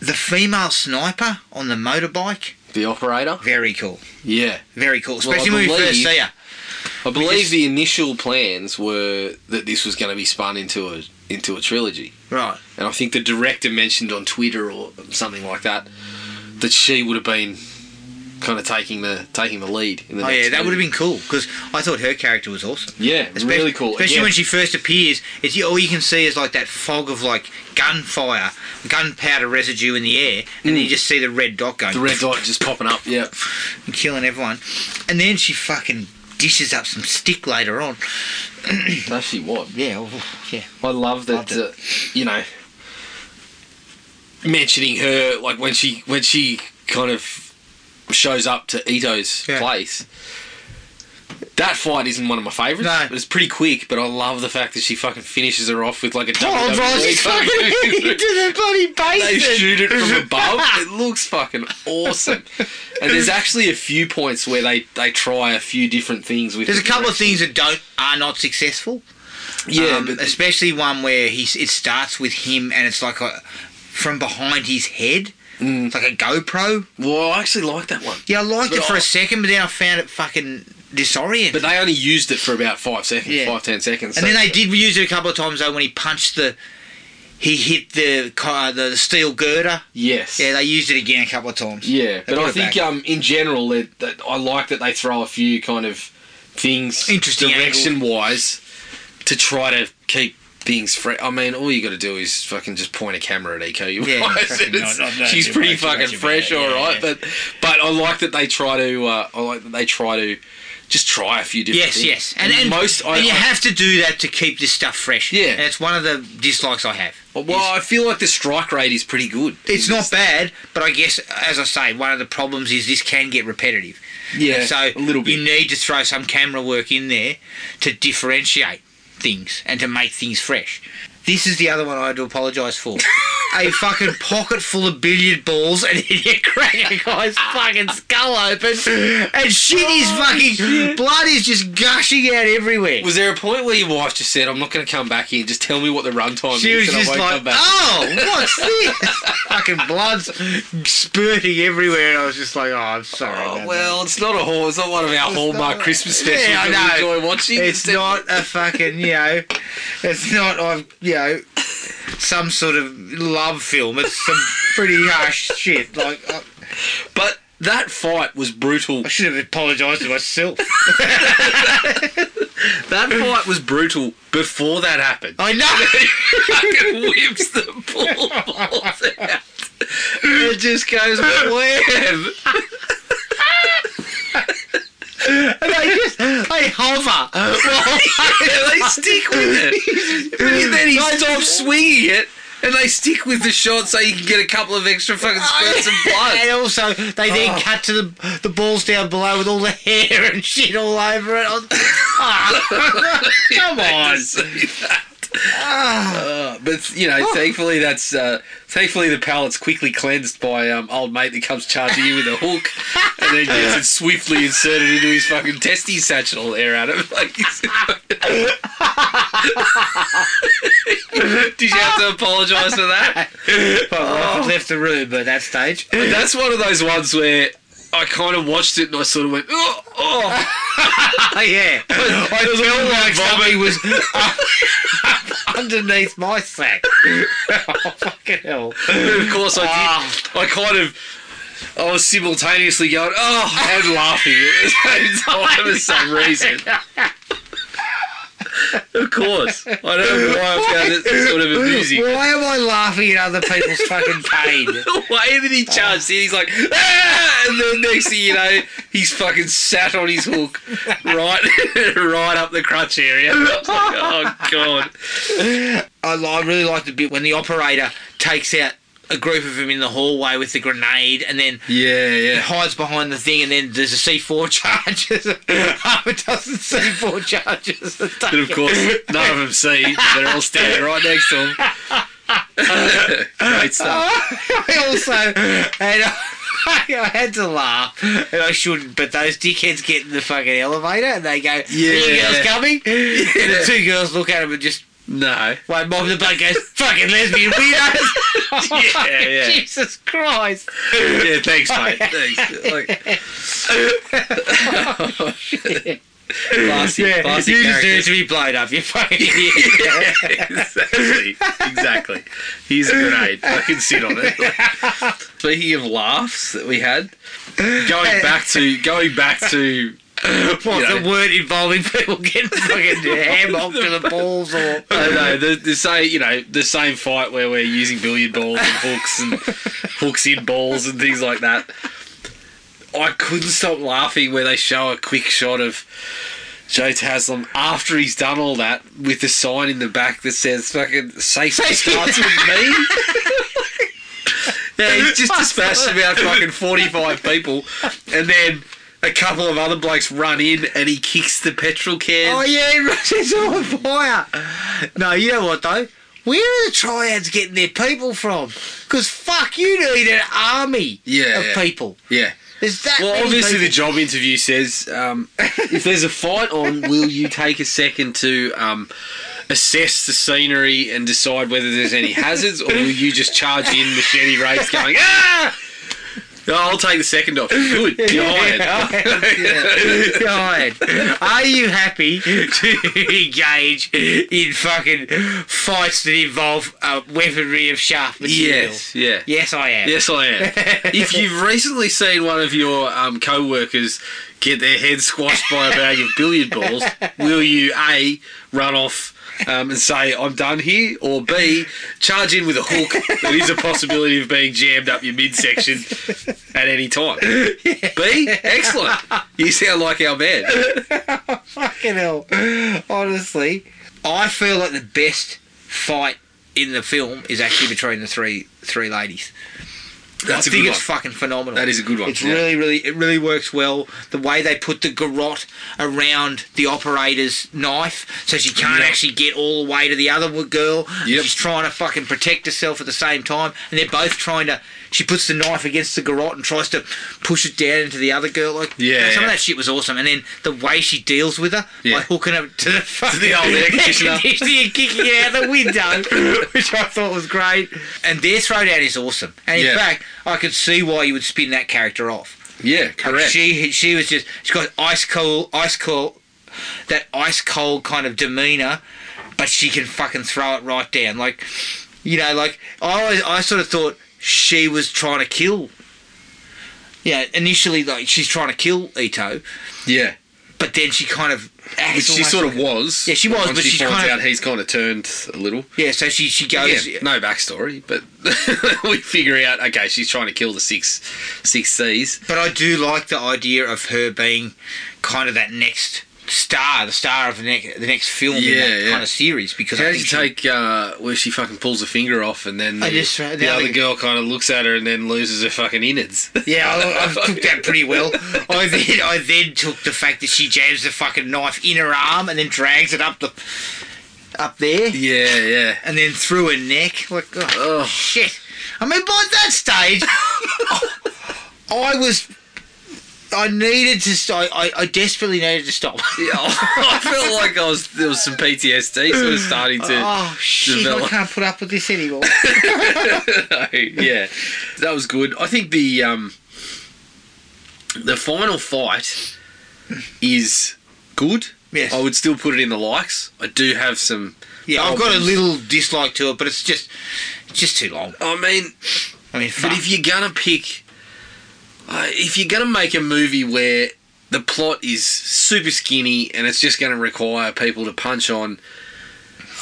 The female sniper on the motorbike, The operator. very cool. Yeah. Very cool. Well, I Especially when we first believe- see her. I believe just- the initial plans were that this was going to be spun into a into a trilogy, Right. and I think the director mentioned on Twitter or something like that that she would have been kind of taking the taking the lead. In the Oh yeah, that would have been cool because I thought her character was awesome. yeah, Especially, really cool. Especially Again, when she first appears, it's all you can see is like that fog of like gunfire, gunpowder residue in the air, and then you just see the red dot going. Mm. the red dot just popping up. Yeah, and killing everyone. And then she fucking dishes up some stick later on. does she what? Yeah, oh, yeah. I love that. Uh, you know, mentioning her like when she when she kind of shows up to Ito's Yeah. place. That fight isn't one of my favourites. No. But it's pretty quick, but I love the fact that she fucking finishes her off with like a Oh, WWE bro, she's fucking into the bloody basement. They shoot it from above. It looks fucking awesome. And there's actually a few points where they, they try a few different things with. There's a couple of things that don't are not successful. Yeah, Um, but especially one where he's it starts with him and it's like a from behind his head. Mm. It's like a GoPro. well, I actually like that one. Yeah, I liked But it for I- a second, but then I found it fucking disorienting. But they only used it for about five seconds, Yeah. five ten seconds. and so- then they did use it a couple of times though when he punched the. He hit the car, the steel girder. yes, Yeah, they used it again a couple of times. Yeah, but I think um, in general that, that I like that they throw a few kind of things Interesting direction wise to try to keep things fresh. I mean, all you got to do is fucking just point a camera at Iko. You Yeah, realise fucking that it's- not- not- she's pretty much, fucking fresh, all yeah, right. yeah. But but I like that they try to. Uh, I like that they try to just try a few different Yes, things. yes, and, and most I, and you I- have to do that to keep this stuff fresh. Yeah. and it's one of the dislikes I have. well, I feel like the strike rate is pretty good. It's not bad, but I guess, as I say, one of the problems is this can get repetitive. Yeah, so a little bit. you need to throw some camera work in there to differentiate things and to make things fresh. This is the other one I had to apologise for. a fucking pocket full of billiard balls and then you crack a guy's fucking skull open and shit is Oh, fucking blood is just gushing out everywhere. Was there a point where your wife just said, "I'm not going to come back here. Just tell me what the runtime She is, was and I just won't like, come back." "Oh, what's this?" fucking blood's spurting everywhere, and I was just like, "Oh, I'm sorry." Oh, man." well, it's not a hall. It's not one of our Hallmark not- Christmas specials Yeah, I that we know. enjoy watching. It's not a fucking, you know, it's not, um, you know, some sort of love film. It's some pretty harsh shit. Like, I, But that fight was brutal. I should have apologised to myself. That fight was brutal before that happened. I know. fucking whips the ball balls out. It just goes wham. And they just, they hover. They stick with it. But then he stops swinging it, and they stick with the shot so you can get a couple of extra fucking spurts of blood. And also, they then Oh. cut to the the balls down below with all the hair and shit all over it. I was- Ah, come on. to see that. Uh, but you know, thankfully that's uh, thankfully the palate's quickly cleansed by um, old mate that comes charging you with a hook, and then gets it swiftly inserted into his fucking testy satchel air out of it. Like, did you have to apologise for that? Well, I left the room at that stage. That's one of those ones where I kind of watched it and I sort of went, oh, oh. Yeah. I was felt like somebody was underneath my sack. oh, fucking hell. And of course, I Ah. did. I kind of. I was simultaneously going, oh, and laughing at the same time for some reason. Of course. I don't know why I found it sort of amusing. Why am I laughing at other people's fucking pain? why that he charged in, he's like, ah! and then next thing you know, he's fucking sat on his hook right, right up the crutch area. I was like, oh god. I, I really like the bit when the operator takes out a group of them in the hallway with the grenade and then Yeah, yeah. hides behind the thing and then there's a C4 charges. Half a dozen C4 charges. But of course, none of them see. They're all standing right next to him. Great stuff. I also and I had to laugh, and I shouldn't. But those dickheads get in the fucking elevator, and they go, "Yeah, Yeah. girls coming." And the two girls look at him and just No. mob in the boat goes, "Fucking lesbian weirdos." Yeah, yeah. Jesus Christ! Yeah, thanks, mate. Thanks. Like, classy, Yeah, classy you deserve to be blown up. You fucking idiot. Yeah, exactly. Exactly. Here's a grenade. I can sit on it. Speaking of laughs that we had, going back to going back to What You know. the word involving people getting fucking hammocked to the balls or I don't know the, the same you know the same fight where we're using billiard balls and hooks and hooks in balls and things like that. I couldn't stop laughing where they show a quick shot of Joe Taslim after he's done all that with the sign in the back that says "fucking safety starts with me." yeah, he's just dispatched about fucking forty-five people, and then. A couple of other blokes run in and he kicks the petrol can. Oh yeah, it's on fire. No, you know what though? Where are the triads getting their people from? Because fuck, you need an army Yeah, of yeah. people. Yeah. There's that Well, obviously, the job interview says um, if there's a fight on, will you take a second to um, assess the scenery and decide whether there's any hazards, or will you just charge in machete race going, ah? No, I'll take the second off. Good, you're hired. You're hired. Are you happy to engage in fucking fights that involve uh, weaponry of sharp material? Yes, yeah. Yes, I am. Yes, I am. if you've recently seen one of your um, co-workers get their head squashed by a bag of billiard balls, will you A, run off um, and say, I'm done here, or B, charge in with a hook that is a possibility of being jammed up your midsection at any time? B, excellent. You sound like our man. Fucking hell. Honestly, I feel like the best fight in the film is actually between the three three ladies. That's I think it's one. fucking phenomenal. That is a good one, It's yeah. really, really, it really works well. The way they put the garrote around the operator's knife, so she can't actually get all the way to the other girl. Yep. She's trying to fucking protect herself at the same time, and they're both trying to. She puts the knife against the garrote and tries to push it down into the other girl. Like, Yeah, some yeah. of that shit was awesome. And then the way she deals with her Yeah. by hooking her to the fucking the old air conditioner. kicking it out the window, which I thought was great. And their throwdown is awesome. And in Yeah. fact, I could see why you would spin that character off. Yeah, Like, correct. she she was just she's got ice cold ice cold that ice cold kind of demeanor, but she can fucking throw it right down. Like you know, like I always I sort of thought she was trying to kill. Yeah, initially like she's trying to kill Ito, yeah. but then she kind of acts Which she sort like- of was. Yeah, she was, Once but she she's finds kind of- out he's kind of turned a little. Yeah, so she she goes. Yeah, no backstory, but we figure out okay, she's trying to kill the six six Seas. But I do like the idea of her being kind of that next star, the star of the next the next film in Yeah, that yeah. kind of series. Because How I did you think she- take uh, where she fucking pulls a finger off and then the, just- the the other girl kind of looks at her and then loses her fucking innards? Yeah, I, I took that pretty well. I then I then took the fact that she jams the fucking knife in her arm and then drags it up the up there yeah, yeah. and then through her neck. Like oh, Ugh. shit! I mean, by that stage, I was. I needed to. St- I, I desperately needed to stop. Yeah, I felt like I was there was some PTSD sort of starting to. oh shit! I can't put up with this anymore. yeah, that was good. I think the um, the final fight is good. Yes. I would still put it in the likes. I do have some. Yeah, I've got a little dislike to it, but it's just it's just too long. I mean, I mean, but if you're gonna pick, if you're gonna make a movie where the plot is super skinny and it's just gonna require people to punch on.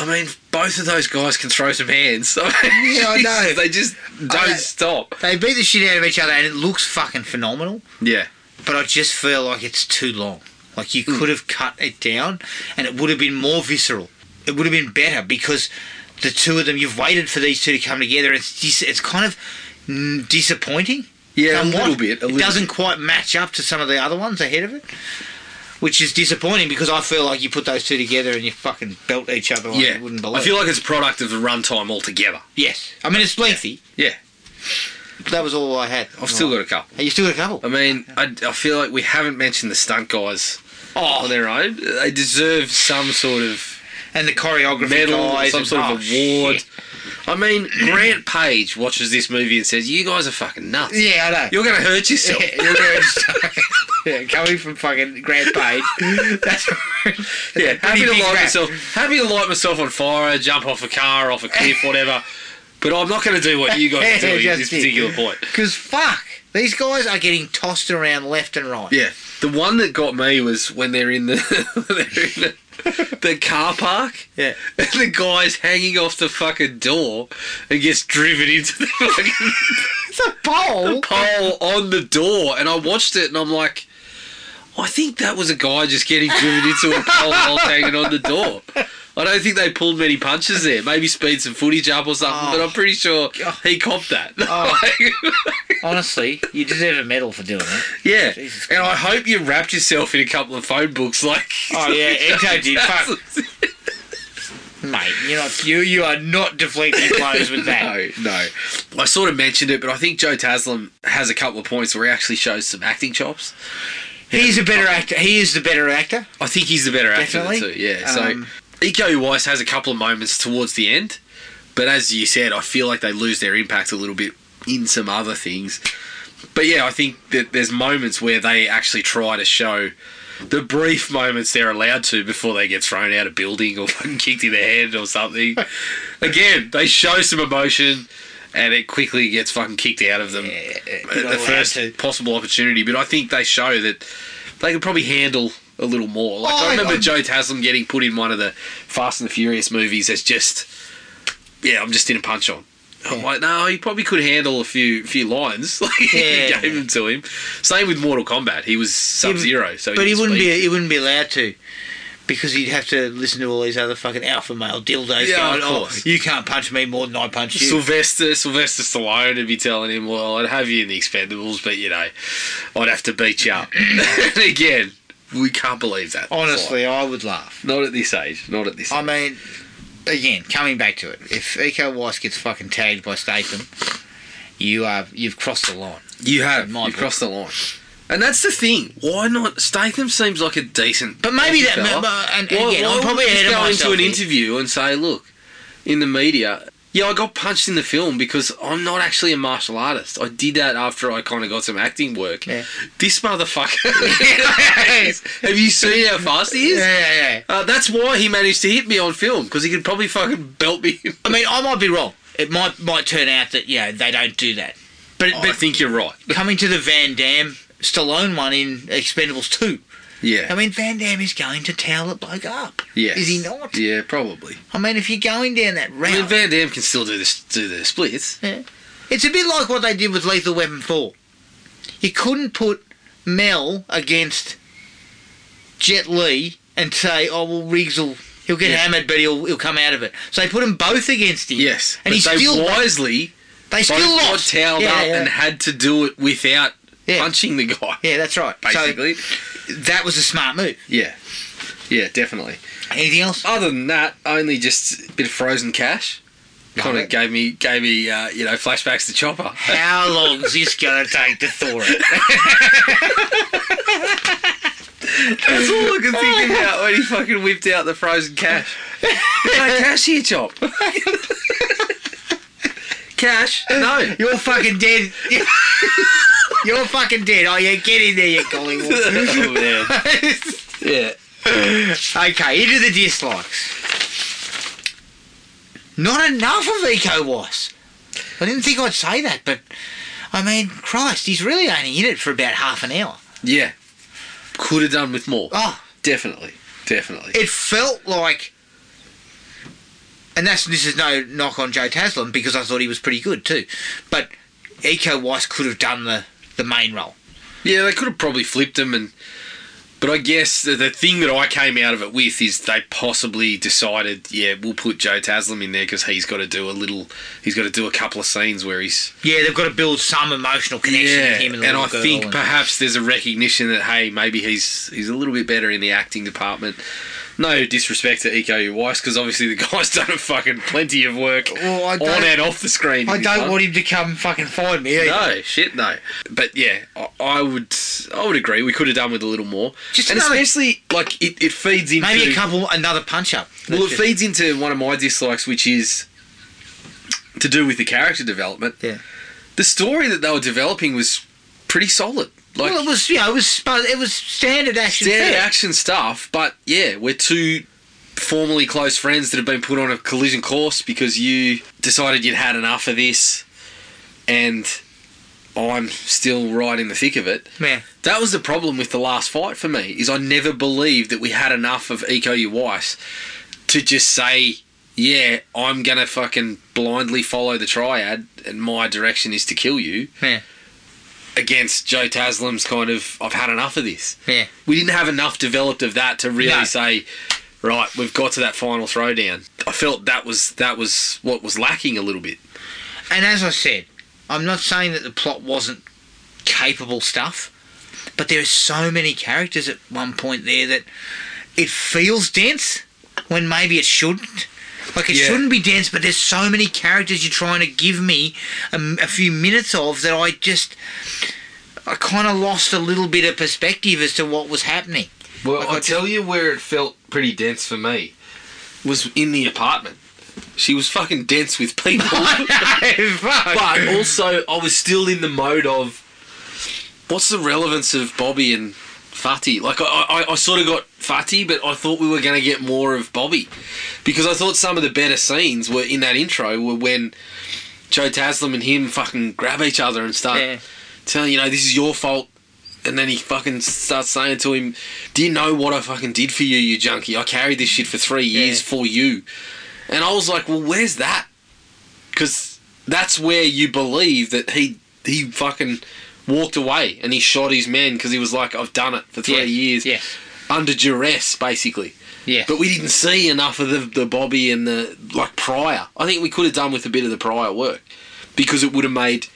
I mean, both of those guys can throw some hands. I mean, Yeah, I know. They just don't I stop. they beat the shit out of each other, and it looks fucking phenomenal. Yeah. But I just feel like it's too long. Like you Hmm. could have cut it down, and it would have been more visceral. It would have been better because the two of them. You've waited for these two to come together. And it's it's kind of mm, disappointing. Yeah, somewhat. a little bit. A it doesn't bit. quite match up to some of the other ones ahead of it, which is disappointing because I feel like you put those two together and you fucking belt each other. Like Yeah, you wouldn't believe. I feel like it's a product of the runtime altogether. yes. I mean, it's lengthy. Yeah, That was all I had. I've still got a couple. You still got a couple. I mean, I, I feel like we haven't mentioned the stunt guys Oh, on their own. They deserve some sort of and the choreography medal, some sort oh, of award. shit. I mean, Grant Page watches this movie and says, "You guys are fucking nuts. Yeah, I know. You're going to hurt yourself." Yeah, you're gonna yeah, coming from fucking Grant Page. That's Yeah, happy to light rap. myself. Happy to light myself on fire, jump off a car, off a cliff, whatever. But I'm not going to do what you guys are doing at this it. particular point. Because fuck, these guys are getting tossed around left and right. Yeah, the one that got me was when they're in the they're in the, the car park. Yeah. And the guy's hanging off the fucking door and gets driven into the fucking It's a pole. pole on the door. And I watched it and I'm like, I think that was a guy just getting driven into a pole while hanging on the door. I don't think they pulled many punches there. Maybe speed some footage up or something, but I'm pretty sure he copped that. Oh. Honestly, you deserve a medal for doing it. yeah. Jesus and I hope you wrapped yourself in a couple of phone books like Oh yeah, Ito did. Fuck, mate. You're not. You you are not deflecting blows with that. No, no. I sort of mentioned it, but I think Joe Taslim has a couple of points where he actually shows some acting chops. He's a better actor. He is the better actor. I think he's the better actor Definitely. too. Yeah. So Um, Iko Uwais has a couple of moments towards the end, but as you said, I feel like they lose their impact a little bit in some other things. But yeah, I think that there's moments where they actually try to show the brief moments they're allowed to before they get thrown out of building or fucking kicked in the head or something. Again, they show some emotion and it quickly gets fucking kicked out of them you're at the first to. possible opportunity. But I think they show that they could probably handle a little more. Like Oh, I remember I- Joe Taslim getting put in one of the Fast and the Furious movies as just, yeah, I'm just in a punch on. I'm like, no, he probably could handle a few few lines. Like Yeah. he gave them to him. Same with Mortal Kombat. He was Sub Zero, so but he didn't wouldn't speak. be he wouldn't be allowed to. Because he'd have to listen to all these other fucking alpha male dildos Yeah, going, of oh, course. you can't punch me more than I punch you. Sylvester Sylvester Stallone would be telling him, "Well, I'd have you in the Expendables, but you know, I'd have to beat you up." and again, we can't believe that. Honestly, I would laugh. not at this age. Not at this. I age. mean, again, coming back to it, if Iko Uwais gets fucking tagged by Statham, you are you've crossed the line. you have my you book. crossed the line, and that's the thing. Why not? Statham seems like a decent, But maybe that, fella. but- and, Why, again, why I'm would probably you ahead just of go into an here. interview and say, "Look, in the media." Yeah, I got punched in the film because I'm not actually a martial artist. I did that after I kind of got some acting work. Yeah. This motherfucker. Have you seen how fast he is? Yeah, yeah, yeah. Uh, that's why he managed to hit me on film because he could probably fucking belt me. I mean, I might be wrong. It might might turn out that you know they don't do that. But I but think you're right. coming to the Van Damme Stallone one in Expendables two, Yeah. I mean Van Damme is going to towel that bloke up. Yeah. Is he not? Yeah, probably. I mean, if you're going down that route. I mean, Van Damme can still do this, do the splits. it's a bit like what they did with Lethal Weapon four. You couldn't put Mel against Jet Li and say, "Oh well, Riggs will he'll get Yeah. hammered, but he'll he'll come out of it." So they put them both against him. Yes, and he they still wisely they both still got lost. toweled yeah, up yeah. and had to do it without Yeah. punching the guy. yeah, that's right. Basically, so that was a smart move. yeah, yeah, definitely. Anything else? Other than that, only just a bit of frozen cash. Kind of gave me gave me uh, you know flashbacks to Chopper. How long's this gonna take to thaw it? That's all I can think about when he fucking whipped out the frozen cash. no cash here, Chop. cash? No. You're fucking dead. You're fucking dead. Oh yeah, get in there, you Collingwood. oh man. Yeah. okay, into the dislikes. Not enough of Iko Uwais. I didn't think I'd say that, but I mean, Christ, he's really only in it for about half an hour. Yeah. Could have done with more. Oh, Definitely. Definitely. it felt like, and that's this is no knock on Joe Taslim because I thought he was pretty good too, but Iko Uwais could have done the the main role. Yeah, they could have probably flipped him, and but I guess the, the thing that I came out of it with is they possibly decided, yeah, we'll put Joe Taslim in there because he's got to do a little, he's got to do a couple of scenes where he's Yeah, they've got to build some emotional connection yeah, with him and, the and I think and- perhaps there's a recognition that hey, maybe he's he's a little bit better in the acting department. No disrespect to Iko Uwais because obviously the guy's done a fucking plenty of work Well, on and off the screen. I don't one. want him to come fucking find me. Either. No, shit, no. But yeah, I, I would, I would agree. We could have done with a little more, Just and another- especially like it, it feeds into Maybe a couple, another punch up. Well, it feeds into one of my dislikes, which is to do with the character development. Yeah. The story that they were developing was pretty solid. Like well, it was, know, it was, it was standard action. standard action stuff, but yeah, we're two formerly close friends that have been put on a collision course because you decided you'd had enough of this, and I'm still right in the thick of it. Yeah. That was the problem with the last fight for me. Is I never believed that we had enough of Iko Uwais to just say, yeah, I'm gonna fucking blindly follow the triad, and my direction is to kill you. Yeah. Against Joe Taslim's kind of, I've had enough of this. Yeah. We didn't have enough developed of that to really No. say, right, we've got to that final throwdown. I felt that was that was what was lacking a little bit. And as I said, I'm not saying that the plot wasn't capable stuff, but there are so many characters at one point there that it feels dense when maybe it shouldn't. Like it Yeah. shouldn't be dense, but there's so many characters you're trying to give me a, a few minutes of that I just I kind of lost a little bit of perspective as to what was happening. Well, Like, I'll I tell you where it felt pretty dense for me was in the apartment. She was fucking dense with people. Fuck. but also, I was still in the mode of what's the relevance of Bobby and Fatty? Like, I, I, I sort of got Fatty, but I thought we were going to get more of Bobby because I thought some of the better scenes were in that intro were when Joe Taslim and him fucking grab each other and start Yeah. telling you know this is your fault. And then he fucking starts saying to him, "Do you know what I fucking did for you, you junkie? I carried this shit for three years Yeah. for you." And I was like, "Well, where's that?" Because that's where you believe that he he fucking walked away and he shot his men because he was like, I've done it for three Yeah, years yeah. under duress, basically. Yeah. But we didn't see enough of the, the Bobby and the like prior. I think we could have done with a bit of the prior work because it would have made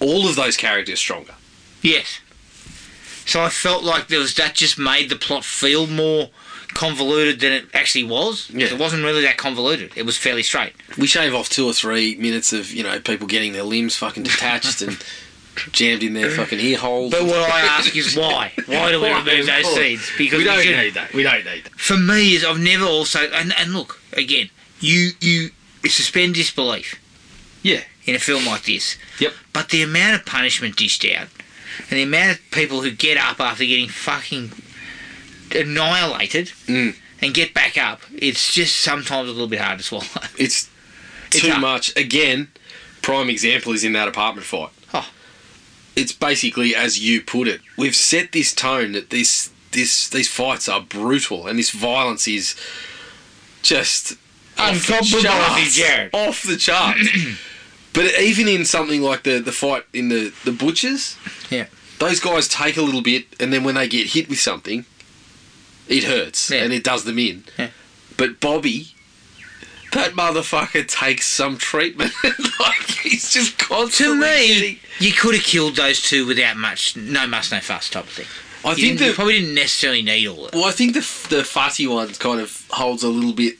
all of those characters stronger. Yes. So I felt like there was that just made the plot feel more convoluted than it actually was. Yeah. It wasn't really that convoluted. It was fairly straight. We shave off two or three minutes of you know people getting their limbs fucking detached and jammed in their fucking ear holes. But what I ask is why? Why do we Why, remove of those course. scenes? Because we don't need that. We don't need that. For me, is I've never also and, and look again. You you suspend disbelief Yeah. in a film like this. Yep. But the amount of punishment dished out, and the amount of people who get up after getting fucking annihilated Mm. and get back up, it's just sometimes a little bit hard to swallow. It's It's too up. much. Again, prime example is in that apartment fight. It's basically as you put it. We've set this tone that this this these fights are brutal and this violence is just off the Uncompromising, charts. Jared. Off the charts. but even in something like the the fight in the the butchers, Yeah. those guys take a little bit, and then when they get hit with something, it hurts Yeah. and it does them in. Yeah. But Bobby, that motherfucker takes some treatment. like he's just constantly. To me, getting- you could have killed those two without much, no muss, no fuss type of thing. I You, think that. probably didn't necessarily need all of it. Well, I think the the fatty one kind of holds a little bit,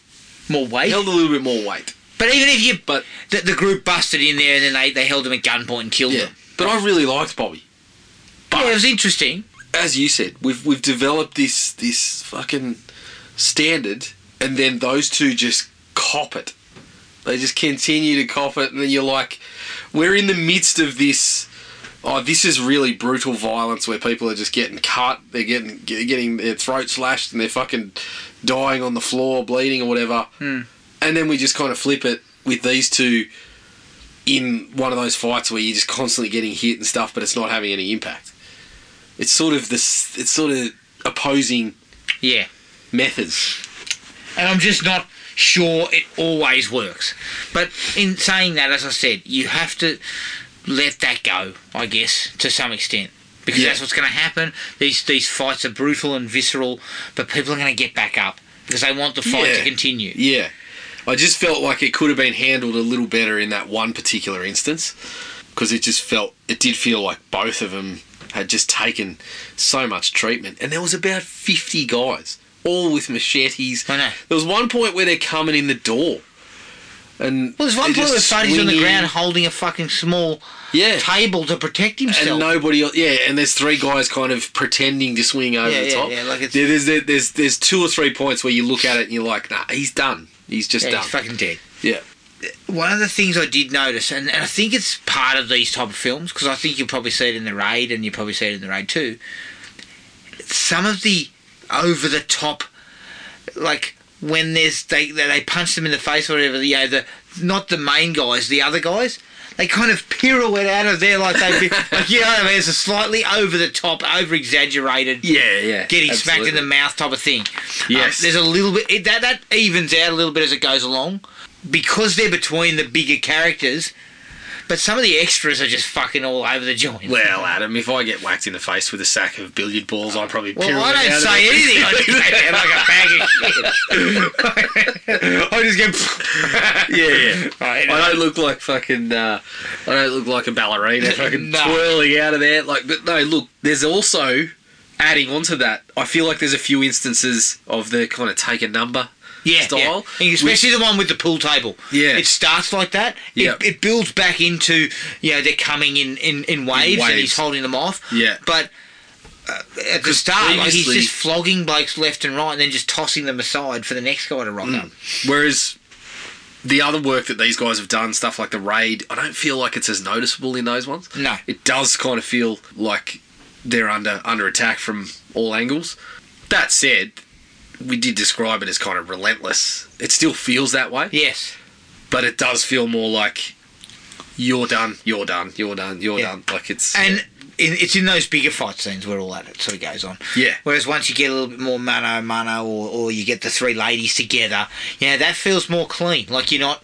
More weight. held a little bit more weight. But even if you, But the, the group busted in there and then they, they held them at gunpoint and killed yeah, them. but I really liked Bobby. But yeah, it was interesting. as you said, we've we've developed this this fucking standard, and then those two just cop it. They just continue to cop it, and then you're like, we're in the midst of this. Oh, this is really brutal violence where people are just getting cut. They're getting get- getting their throat slashed, and they're fucking dying on the floor, bleeding or whatever. Hmm. And then we just kind of flip it with these two in one of those fights where you're just constantly getting hit and stuff, but it's not having any impact. It's sort of this. It's sort of opposing Yeah. methods. and I'm just not sure it always works. But in saying that, as I said, you have to let that go, I guess, to some extent. Because Yeah. that's what's going to happen. These these fights are brutal and visceral, but people are going to get back up because they want the fight to continue. Yeah, I just felt like it could have been handled a little better in that one particular instance because it just felt it did feel like both of them had just taken so much treatment, and there was about fifty guys, all with machetes. I know. There was one point where they're coming in the door, and Well, there's one point where Fuddy's on the ground holding a fucking small Yeah. table to protect himself. and nobody else. Yeah, and there's three guys kind of pretending to swing over Yeah, the yeah, top. yeah, like it's- There- there's, there- there's there's two or three points where you look at it and you're like, nah, he's done. He's just yeah, done. he's fucking dead. yeah, one of the things I did notice, and, and I think it's part of these type of films, because I think you'll probably see it in the raid, and you probably see it in the raid too. Some of the over the top, like when there's they they punch them in the face or whatever. You know, the not the main guys, the other guys. They kind of pirouette out of there like they, be, like you know, what I mean, it's a slightly over the top, over exaggerated yeah, yeah. getting smacked in the mouth type of thing. Yes. Um, there's a little bit it, that that evens out a little bit as it goes along because they're between the bigger characters. But some of the extras are just fucking all over the joint. Well, Adam, if I get whacked in the face with a sack of billiard balls, I'd probably. Well, I don't say anything. I just like a bag of shit. I just go. Yeah, yeah. Right, I don't look like fucking. Uh, I don't look like a ballerina, fucking No. twirling out of there. Like, but no, look. There's also adding on to that. I feel like there's a few instances of the kind of take a number yeah, style, yeah. And especially the one with the pool table. Yeah. it starts like that. It, Yep. it builds back into you know they're coming in in, in waves, and waves. he's holding them off. Yeah. but. Uh, at the start, like he's just flogging blokes left and right, and then just tossing them aside for the next guy to rock Mm. up. Whereas the other work that these guys have done, stuff like the raid, I don't feel like it's as noticeable in those ones. No. It does kind of feel like they're under under attack from all angles. That said, we did describe it as kind of relentless. It still feels that way, Yes, but it does feel more like you're done, you're done, you're done, you're Yeah. done. Like it's and in, it's in those bigger fight scenes where all that sort of goes on. yeah, Whereas once you get a little bit more mano mano, or, or you get the three ladies together, yeah, that feels more clean. Like you're not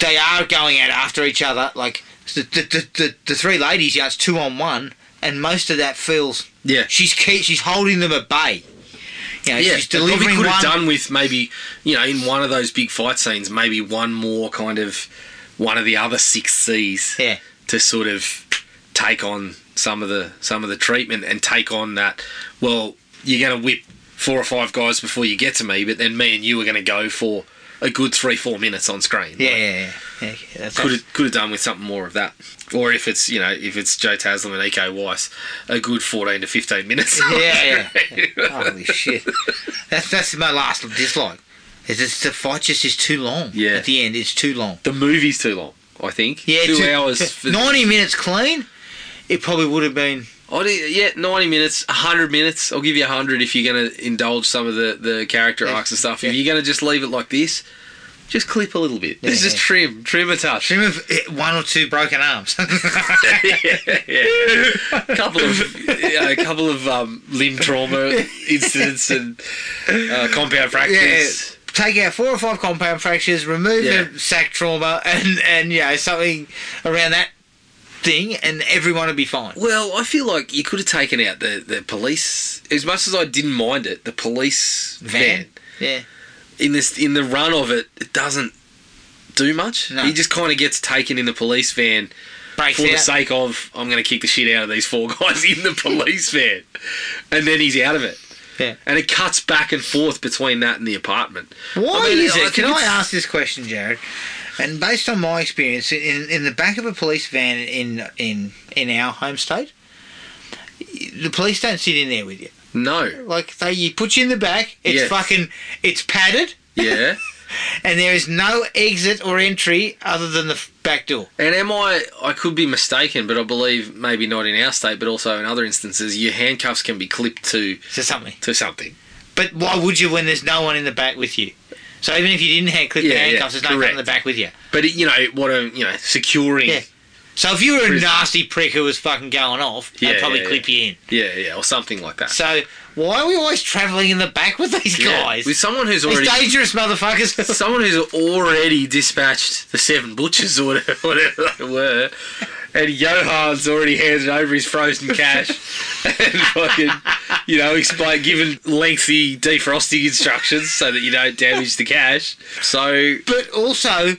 they are going out after each other. Like the the, the, the, the three ladies, yeah, it's two on one, and most of that feels Yeah. she's key, she's holding them at bay. You know, Yeah, she's probably delivering could one. have done with maybe you know in one of those big fight scenes, maybe one more kind of one of the other Six Seas Yeah. to sort of take on some of the some of the treatment and take on that. Well, you're going to whip four or five guys before you get to me, but then me and you are going to go for a good three four minutes on screen. Yeah, yeah, yeah. yeah that's Could have, could have done with something more of that, or if it's you know if it's Joe Taslim and Iko Uwais, a good fourteen to fifteen minutes. Yeah, yeah. Holy shit. That's that's my last dislike. Is it's the fight just is too long. Yeah. At the end, it's too long. The movie's too long, I think. Yeah, two hours. For, Ninety minutes clean. It probably would have been. Do- yeah, ninety minutes, hundred minutes. I'll give you hundred if you're going to indulge some of the, the character Yeah, arcs and stuff. yeah. If you're going to just leave it like this, just clip a little bit. Yeah, just yeah. trim, trim a touch. Trim of eh, one or two broken arms. yeah, yeah. A couple of yeah, a couple of um, limb trauma incidents and uh, compound fractures. Take out four or five compound fractures, remove the sac trauma, and and you know something around that thing, and everyone would be fine. Well, I feel like you could have taken out the, the police. As much as I didn't mind it, the police van, Van? Yeah. In this in the run of it, it doesn't do much. No. He just kind of gets taken in the police van Breaks for the sake of I'm going to kick the shit out of these four guys in the police van, and then he's out of it. Yeah. And it cuts back and forth between that and the apartment. Why I mean, is uh, it? think Can I ask this question, Jared? And based on my experience in in the back of a police van in in in our home state, the police don't sit in there with you. No. Like they, you put you in the back. It's Yes. fucking. It's padded, Yeah. and there is no exit or entry other than the back door. And am I? I could be mistaken, but I believe maybe not in our state, but also in other instances, your handcuffs can be clipped to So something. to something. But why would you when there's no one in the back with you? So even if you didn't hand clip the Yeah, yeah, handcuffs, there's no one in the back with you. But it, you know what? A you know securing. Yeah. So if you were a nasty prick who was fucking going off, they'd probably yeah, clip you in. Yeah, yeah, or something like that. So why are we always travelling in the back with these Yeah. guys? with someone who's These already dangerous motherfuckers. someone who's already dispatched the seven butchers or whatever, whatever they were, and Johan's already handed over his frozen cash and fucking, you know, explain, given lengthy defrosting instructions so that you don't damage the cash. So but also,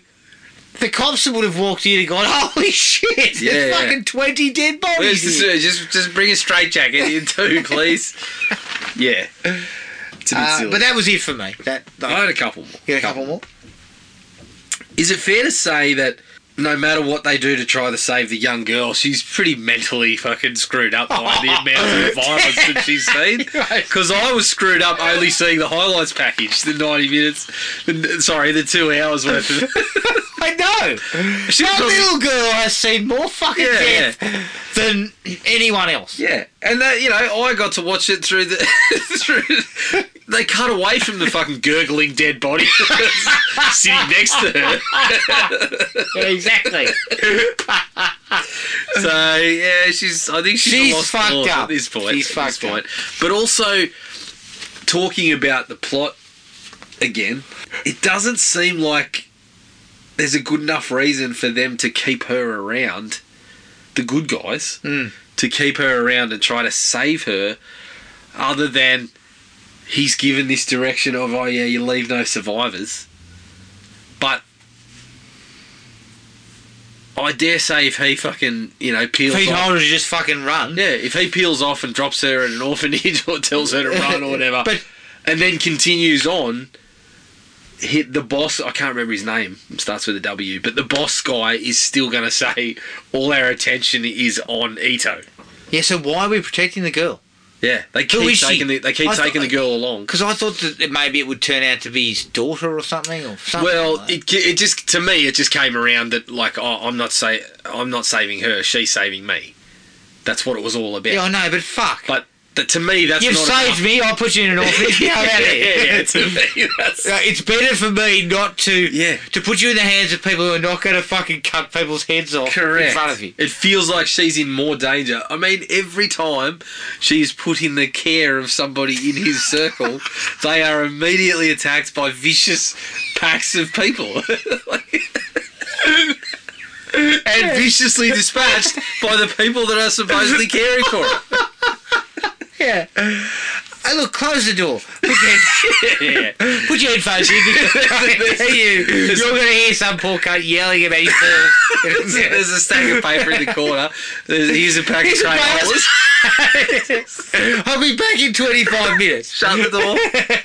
the cops would have walked in and gone, "Holy shit! Yeah, there's yeah. fucking twenty dead where's bodies." the, here." just just bring a straight jacket in too, please. Yeah, it's a bit Uh, but that was it for me. That, I had a couple more. a couple more. Is it fair to say that no matter what they do to try to save the young girl, she's pretty mentally fucking screwed up by the amount of violence that she's seen? Because I was screwed up only seeing the highlights package, the 90 minutes, the, sorry, the two hours worth of I know. She That little girl has seen more fucking Yeah, death than anyone else. Yeah, and that, you know, I got to watch it through the. through, they cut away from the fucking gurgling dead body sitting next to her. Yeah, exactly. So yeah, she's. I think she's, She's fucked up. at this point. She's at this fucked up. But also talking about the plot again, it doesn't seem like there's a good enough reason for them to keep her around. The good guys Mm. to keep her around and try to save her, other than he's given this direction of oh yeah, you leave no survivors. But I dare say if he fucking you know peels Pete off, Holder to just fucking run. yeah, if he peels off and drops her at an orphanage or tells her to run or whatever, But and then continues on, hit the boss. I can't remember his name. Starts with a W, but the boss guy is still going to say all our attention is on Ito. yeah, so why are we protecting the girl? Yeah, they Who keep is she? taking the, they keep I thought- taking the girl along. Because I thought that it- maybe it would turn out to be his daughter or something, or something. Well, like that. it, it just to me it just came around that like oh, I'm not say I'm not saving her, she's saving me. That's what it was all about. yeah, I know, but fuck. But that, to me, that's You've saved enough. me. I'll put you in an orphanage. Yeah, here. yeah, to me, that's, it's better for me not to Yeah. to put you in the hands of people who are not going to fucking cut people's heads off Correct. in front of you. It feels like she's in more danger. I mean, every time she's put in the care of somebody in his circle, they are immediately attacked by vicious packs of people. Like- and viciously dispatched by the people that are supposedly caring for it. Yeah. Hey, look, close the door. Put your, Yeah. put your headphones in because you, you're going to hear some poor cunt yelling about his balls. There's a stack of paper in the corner. There's, here's a pack of Here's a. I'll be back in 25 minutes. Shut the door.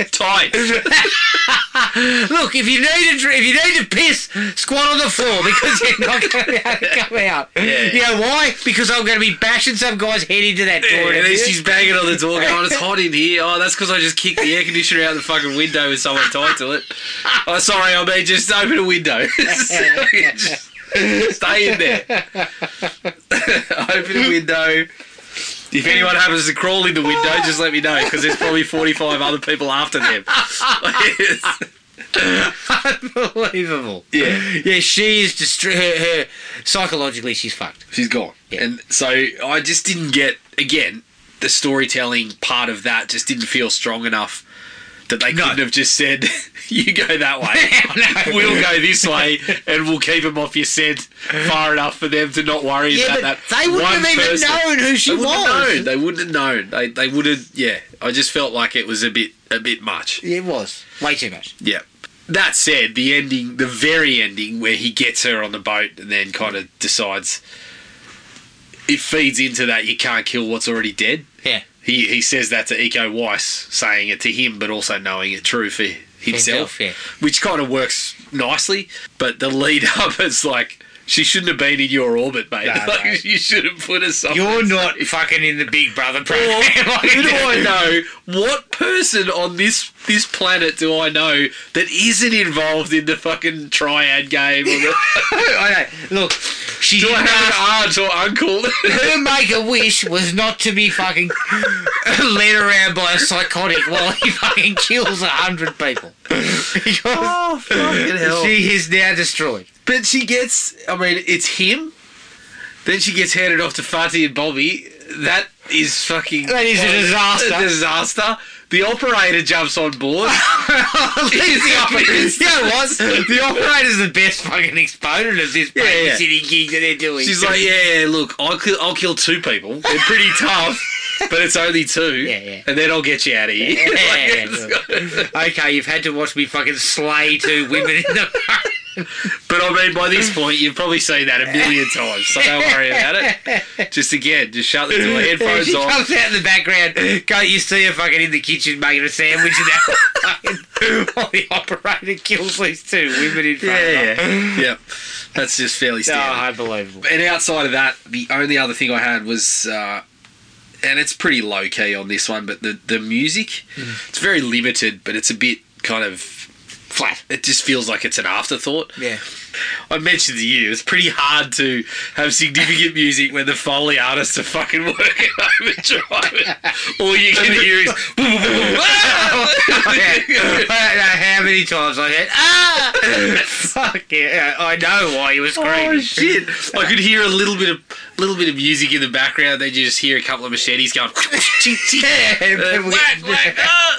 Tight. Look, if you need a if you need to piss, squat on the floor because you're not going to be able to come out. Yeah. You know why? Because I'm going to be bashing some guy's head into that door. in a and then she's banging on the door going, it's hot in here. Oh, that's because I just kicked the air conditioner out the fucking window with someone tied to it. Oh, sorry, I mean, just open a window. Just stay in there. open a window. If anyone happens to crawl in the window, just let me know because there's probably 45 other people after them. Unbelievable. yeah. Yeah, she is distra- her, her psychologically she's fucked. She's gone. Yeah. And so I just didn't get, again, the storytelling part of that just didn't feel strong enough that they No. couldn't have just said, you go that way. No. We'll go this way and we'll keep them off your scent far enough for them to not worry Yeah, about that. they wouldn't have even person. known who she They was. They wouldn't have known. They, they would have, yeah. I just felt like it was a bit a bit much. It was way too much. Yeah. That said, the ending, the very ending where he gets her on the boat and then kind of decides it feeds into that you can't kill what's already dead. Yeah. He he says that to Iko Uwais, saying it to him, but also knowing it true for himself, Himself, yeah. which kind of works nicely. But the lead up is like she shouldn't have been in your orbit, mate. No, like, no. You should have put somewhere. You're not fucking in the Big Brother Or program. who do I know? What person on this this planet do I know that isn't involved in the fucking triad game? Or the, I know. Look, she do I didn't have an aunt or uncle? her make a wish was not to be fucking led around by a psychotic while he fucking kills a hundred people. Because oh fucking hell! she is now destroyed. But she gets, I mean, it's him. Then she gets handed off to Fatty and Bobby. That is fucking. That is a disaster. A disaster. The operator jumps on board. the operator, you know what? The operator's the best fucking exponent of this Yeah, yeah. gig that they're doing. She's like, yeah, look, I'll kill, I'll kill two people. They're pretty tough, but it's only two. Yeah, yeah. And then I'll get you out of here. Yeah, Like, yeah, it's- okay, you've had to watch me fucking slay two women in the. But I mean, by this point, you've probably seen that a million times, so don't worry about it. Just again, just shut the headphones she on. comes out in the background. Can't you see her fucking in the kitchen making a sandwich and that while the operator kills these two women in front Yeah, of her? yeah, yep. That's just fairly Oh, unbelievable. and outside of that, the only other thing I had was, uh, and it's pretty low key on this one, but the the music, it's very limited, but it's a bit kind of Flat. It just feels like it's an afterthought. Yeah. I mentioned to you, it's pretty hard to have significant music when the Foley artists are fucking working overdrive. All you can hear is. I don't know how many times I said, ah! Fuck yeah. I know why he was screaming. Oh shit! I could hear a little bit of little bit of music in the background. Then you just hear a couple of machetes going. Yeah, whack, whack, ah,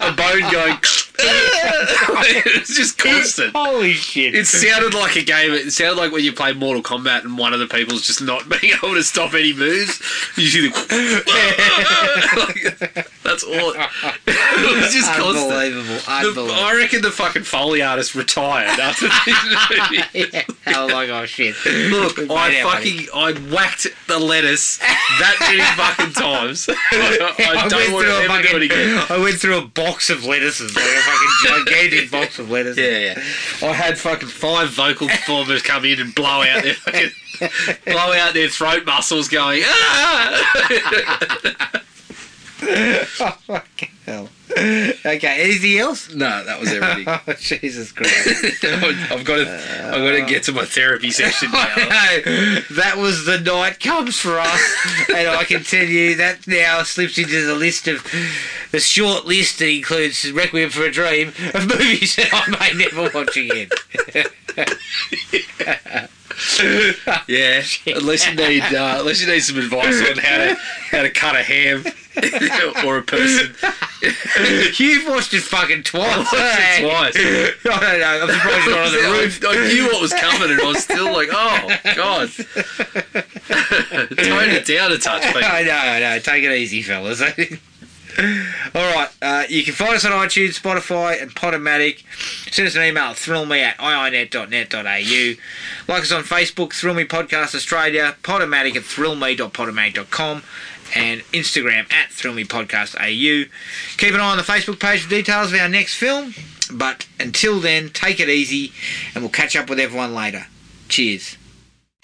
a bone going. it's just constant. Holy shit. It sounded like a game. It sounded like when you play Mortal Kombat and one of the people's just not being able to stop any moves. You see the. That's all. It was just constant. Unbelievable. The, I reckon the fucking Foley artist retired after this movie. yeah. I was like, oh shit. Look, I made our fucking I whacked the lettuce that many fucking times. I, I don't want to a ever do it again. I went through a box of lettuces, like a fucking gigantic box of lettuces. Yeah, yeah. I had fucking five vocal performers come in and blow out their fucking blow out their throat muscles, going ah. Fucking hell. Okay, anything else? No, that was everything. Oh, Jesus Christ. I've got to, I've got to get to my therapy session now. That was the night comes for us, and I can tell you that now slips into the list of the short list that includes Requiem for a Dream of movies that I may never watch again. Yeah, unless you need, uh, unless you need some advice on how to, how to cut a ham or a person, You've watched it fucking twice. watched it twice. I don't know. I'm surprised you're not on the I, roof. I knew what was coming, and I was still like, "Oh God!" Tone it down a touch, mate. I know, I know. Take it easy, fellas. All right. Uh, you can find us on iTunes, Spotify, and Podomatic. Send us an email, thrillme at iinet.net.au. Like us on Facebook, Thrill Me Podcast Australia, Podomatic at thrillme.podomatic.com, and Instagram at Thrill Me Podcast AU. Keep an eye on the Facebook page for details of our next film. But until then, take it easy, and we'll catch up with everyone later. Cheers.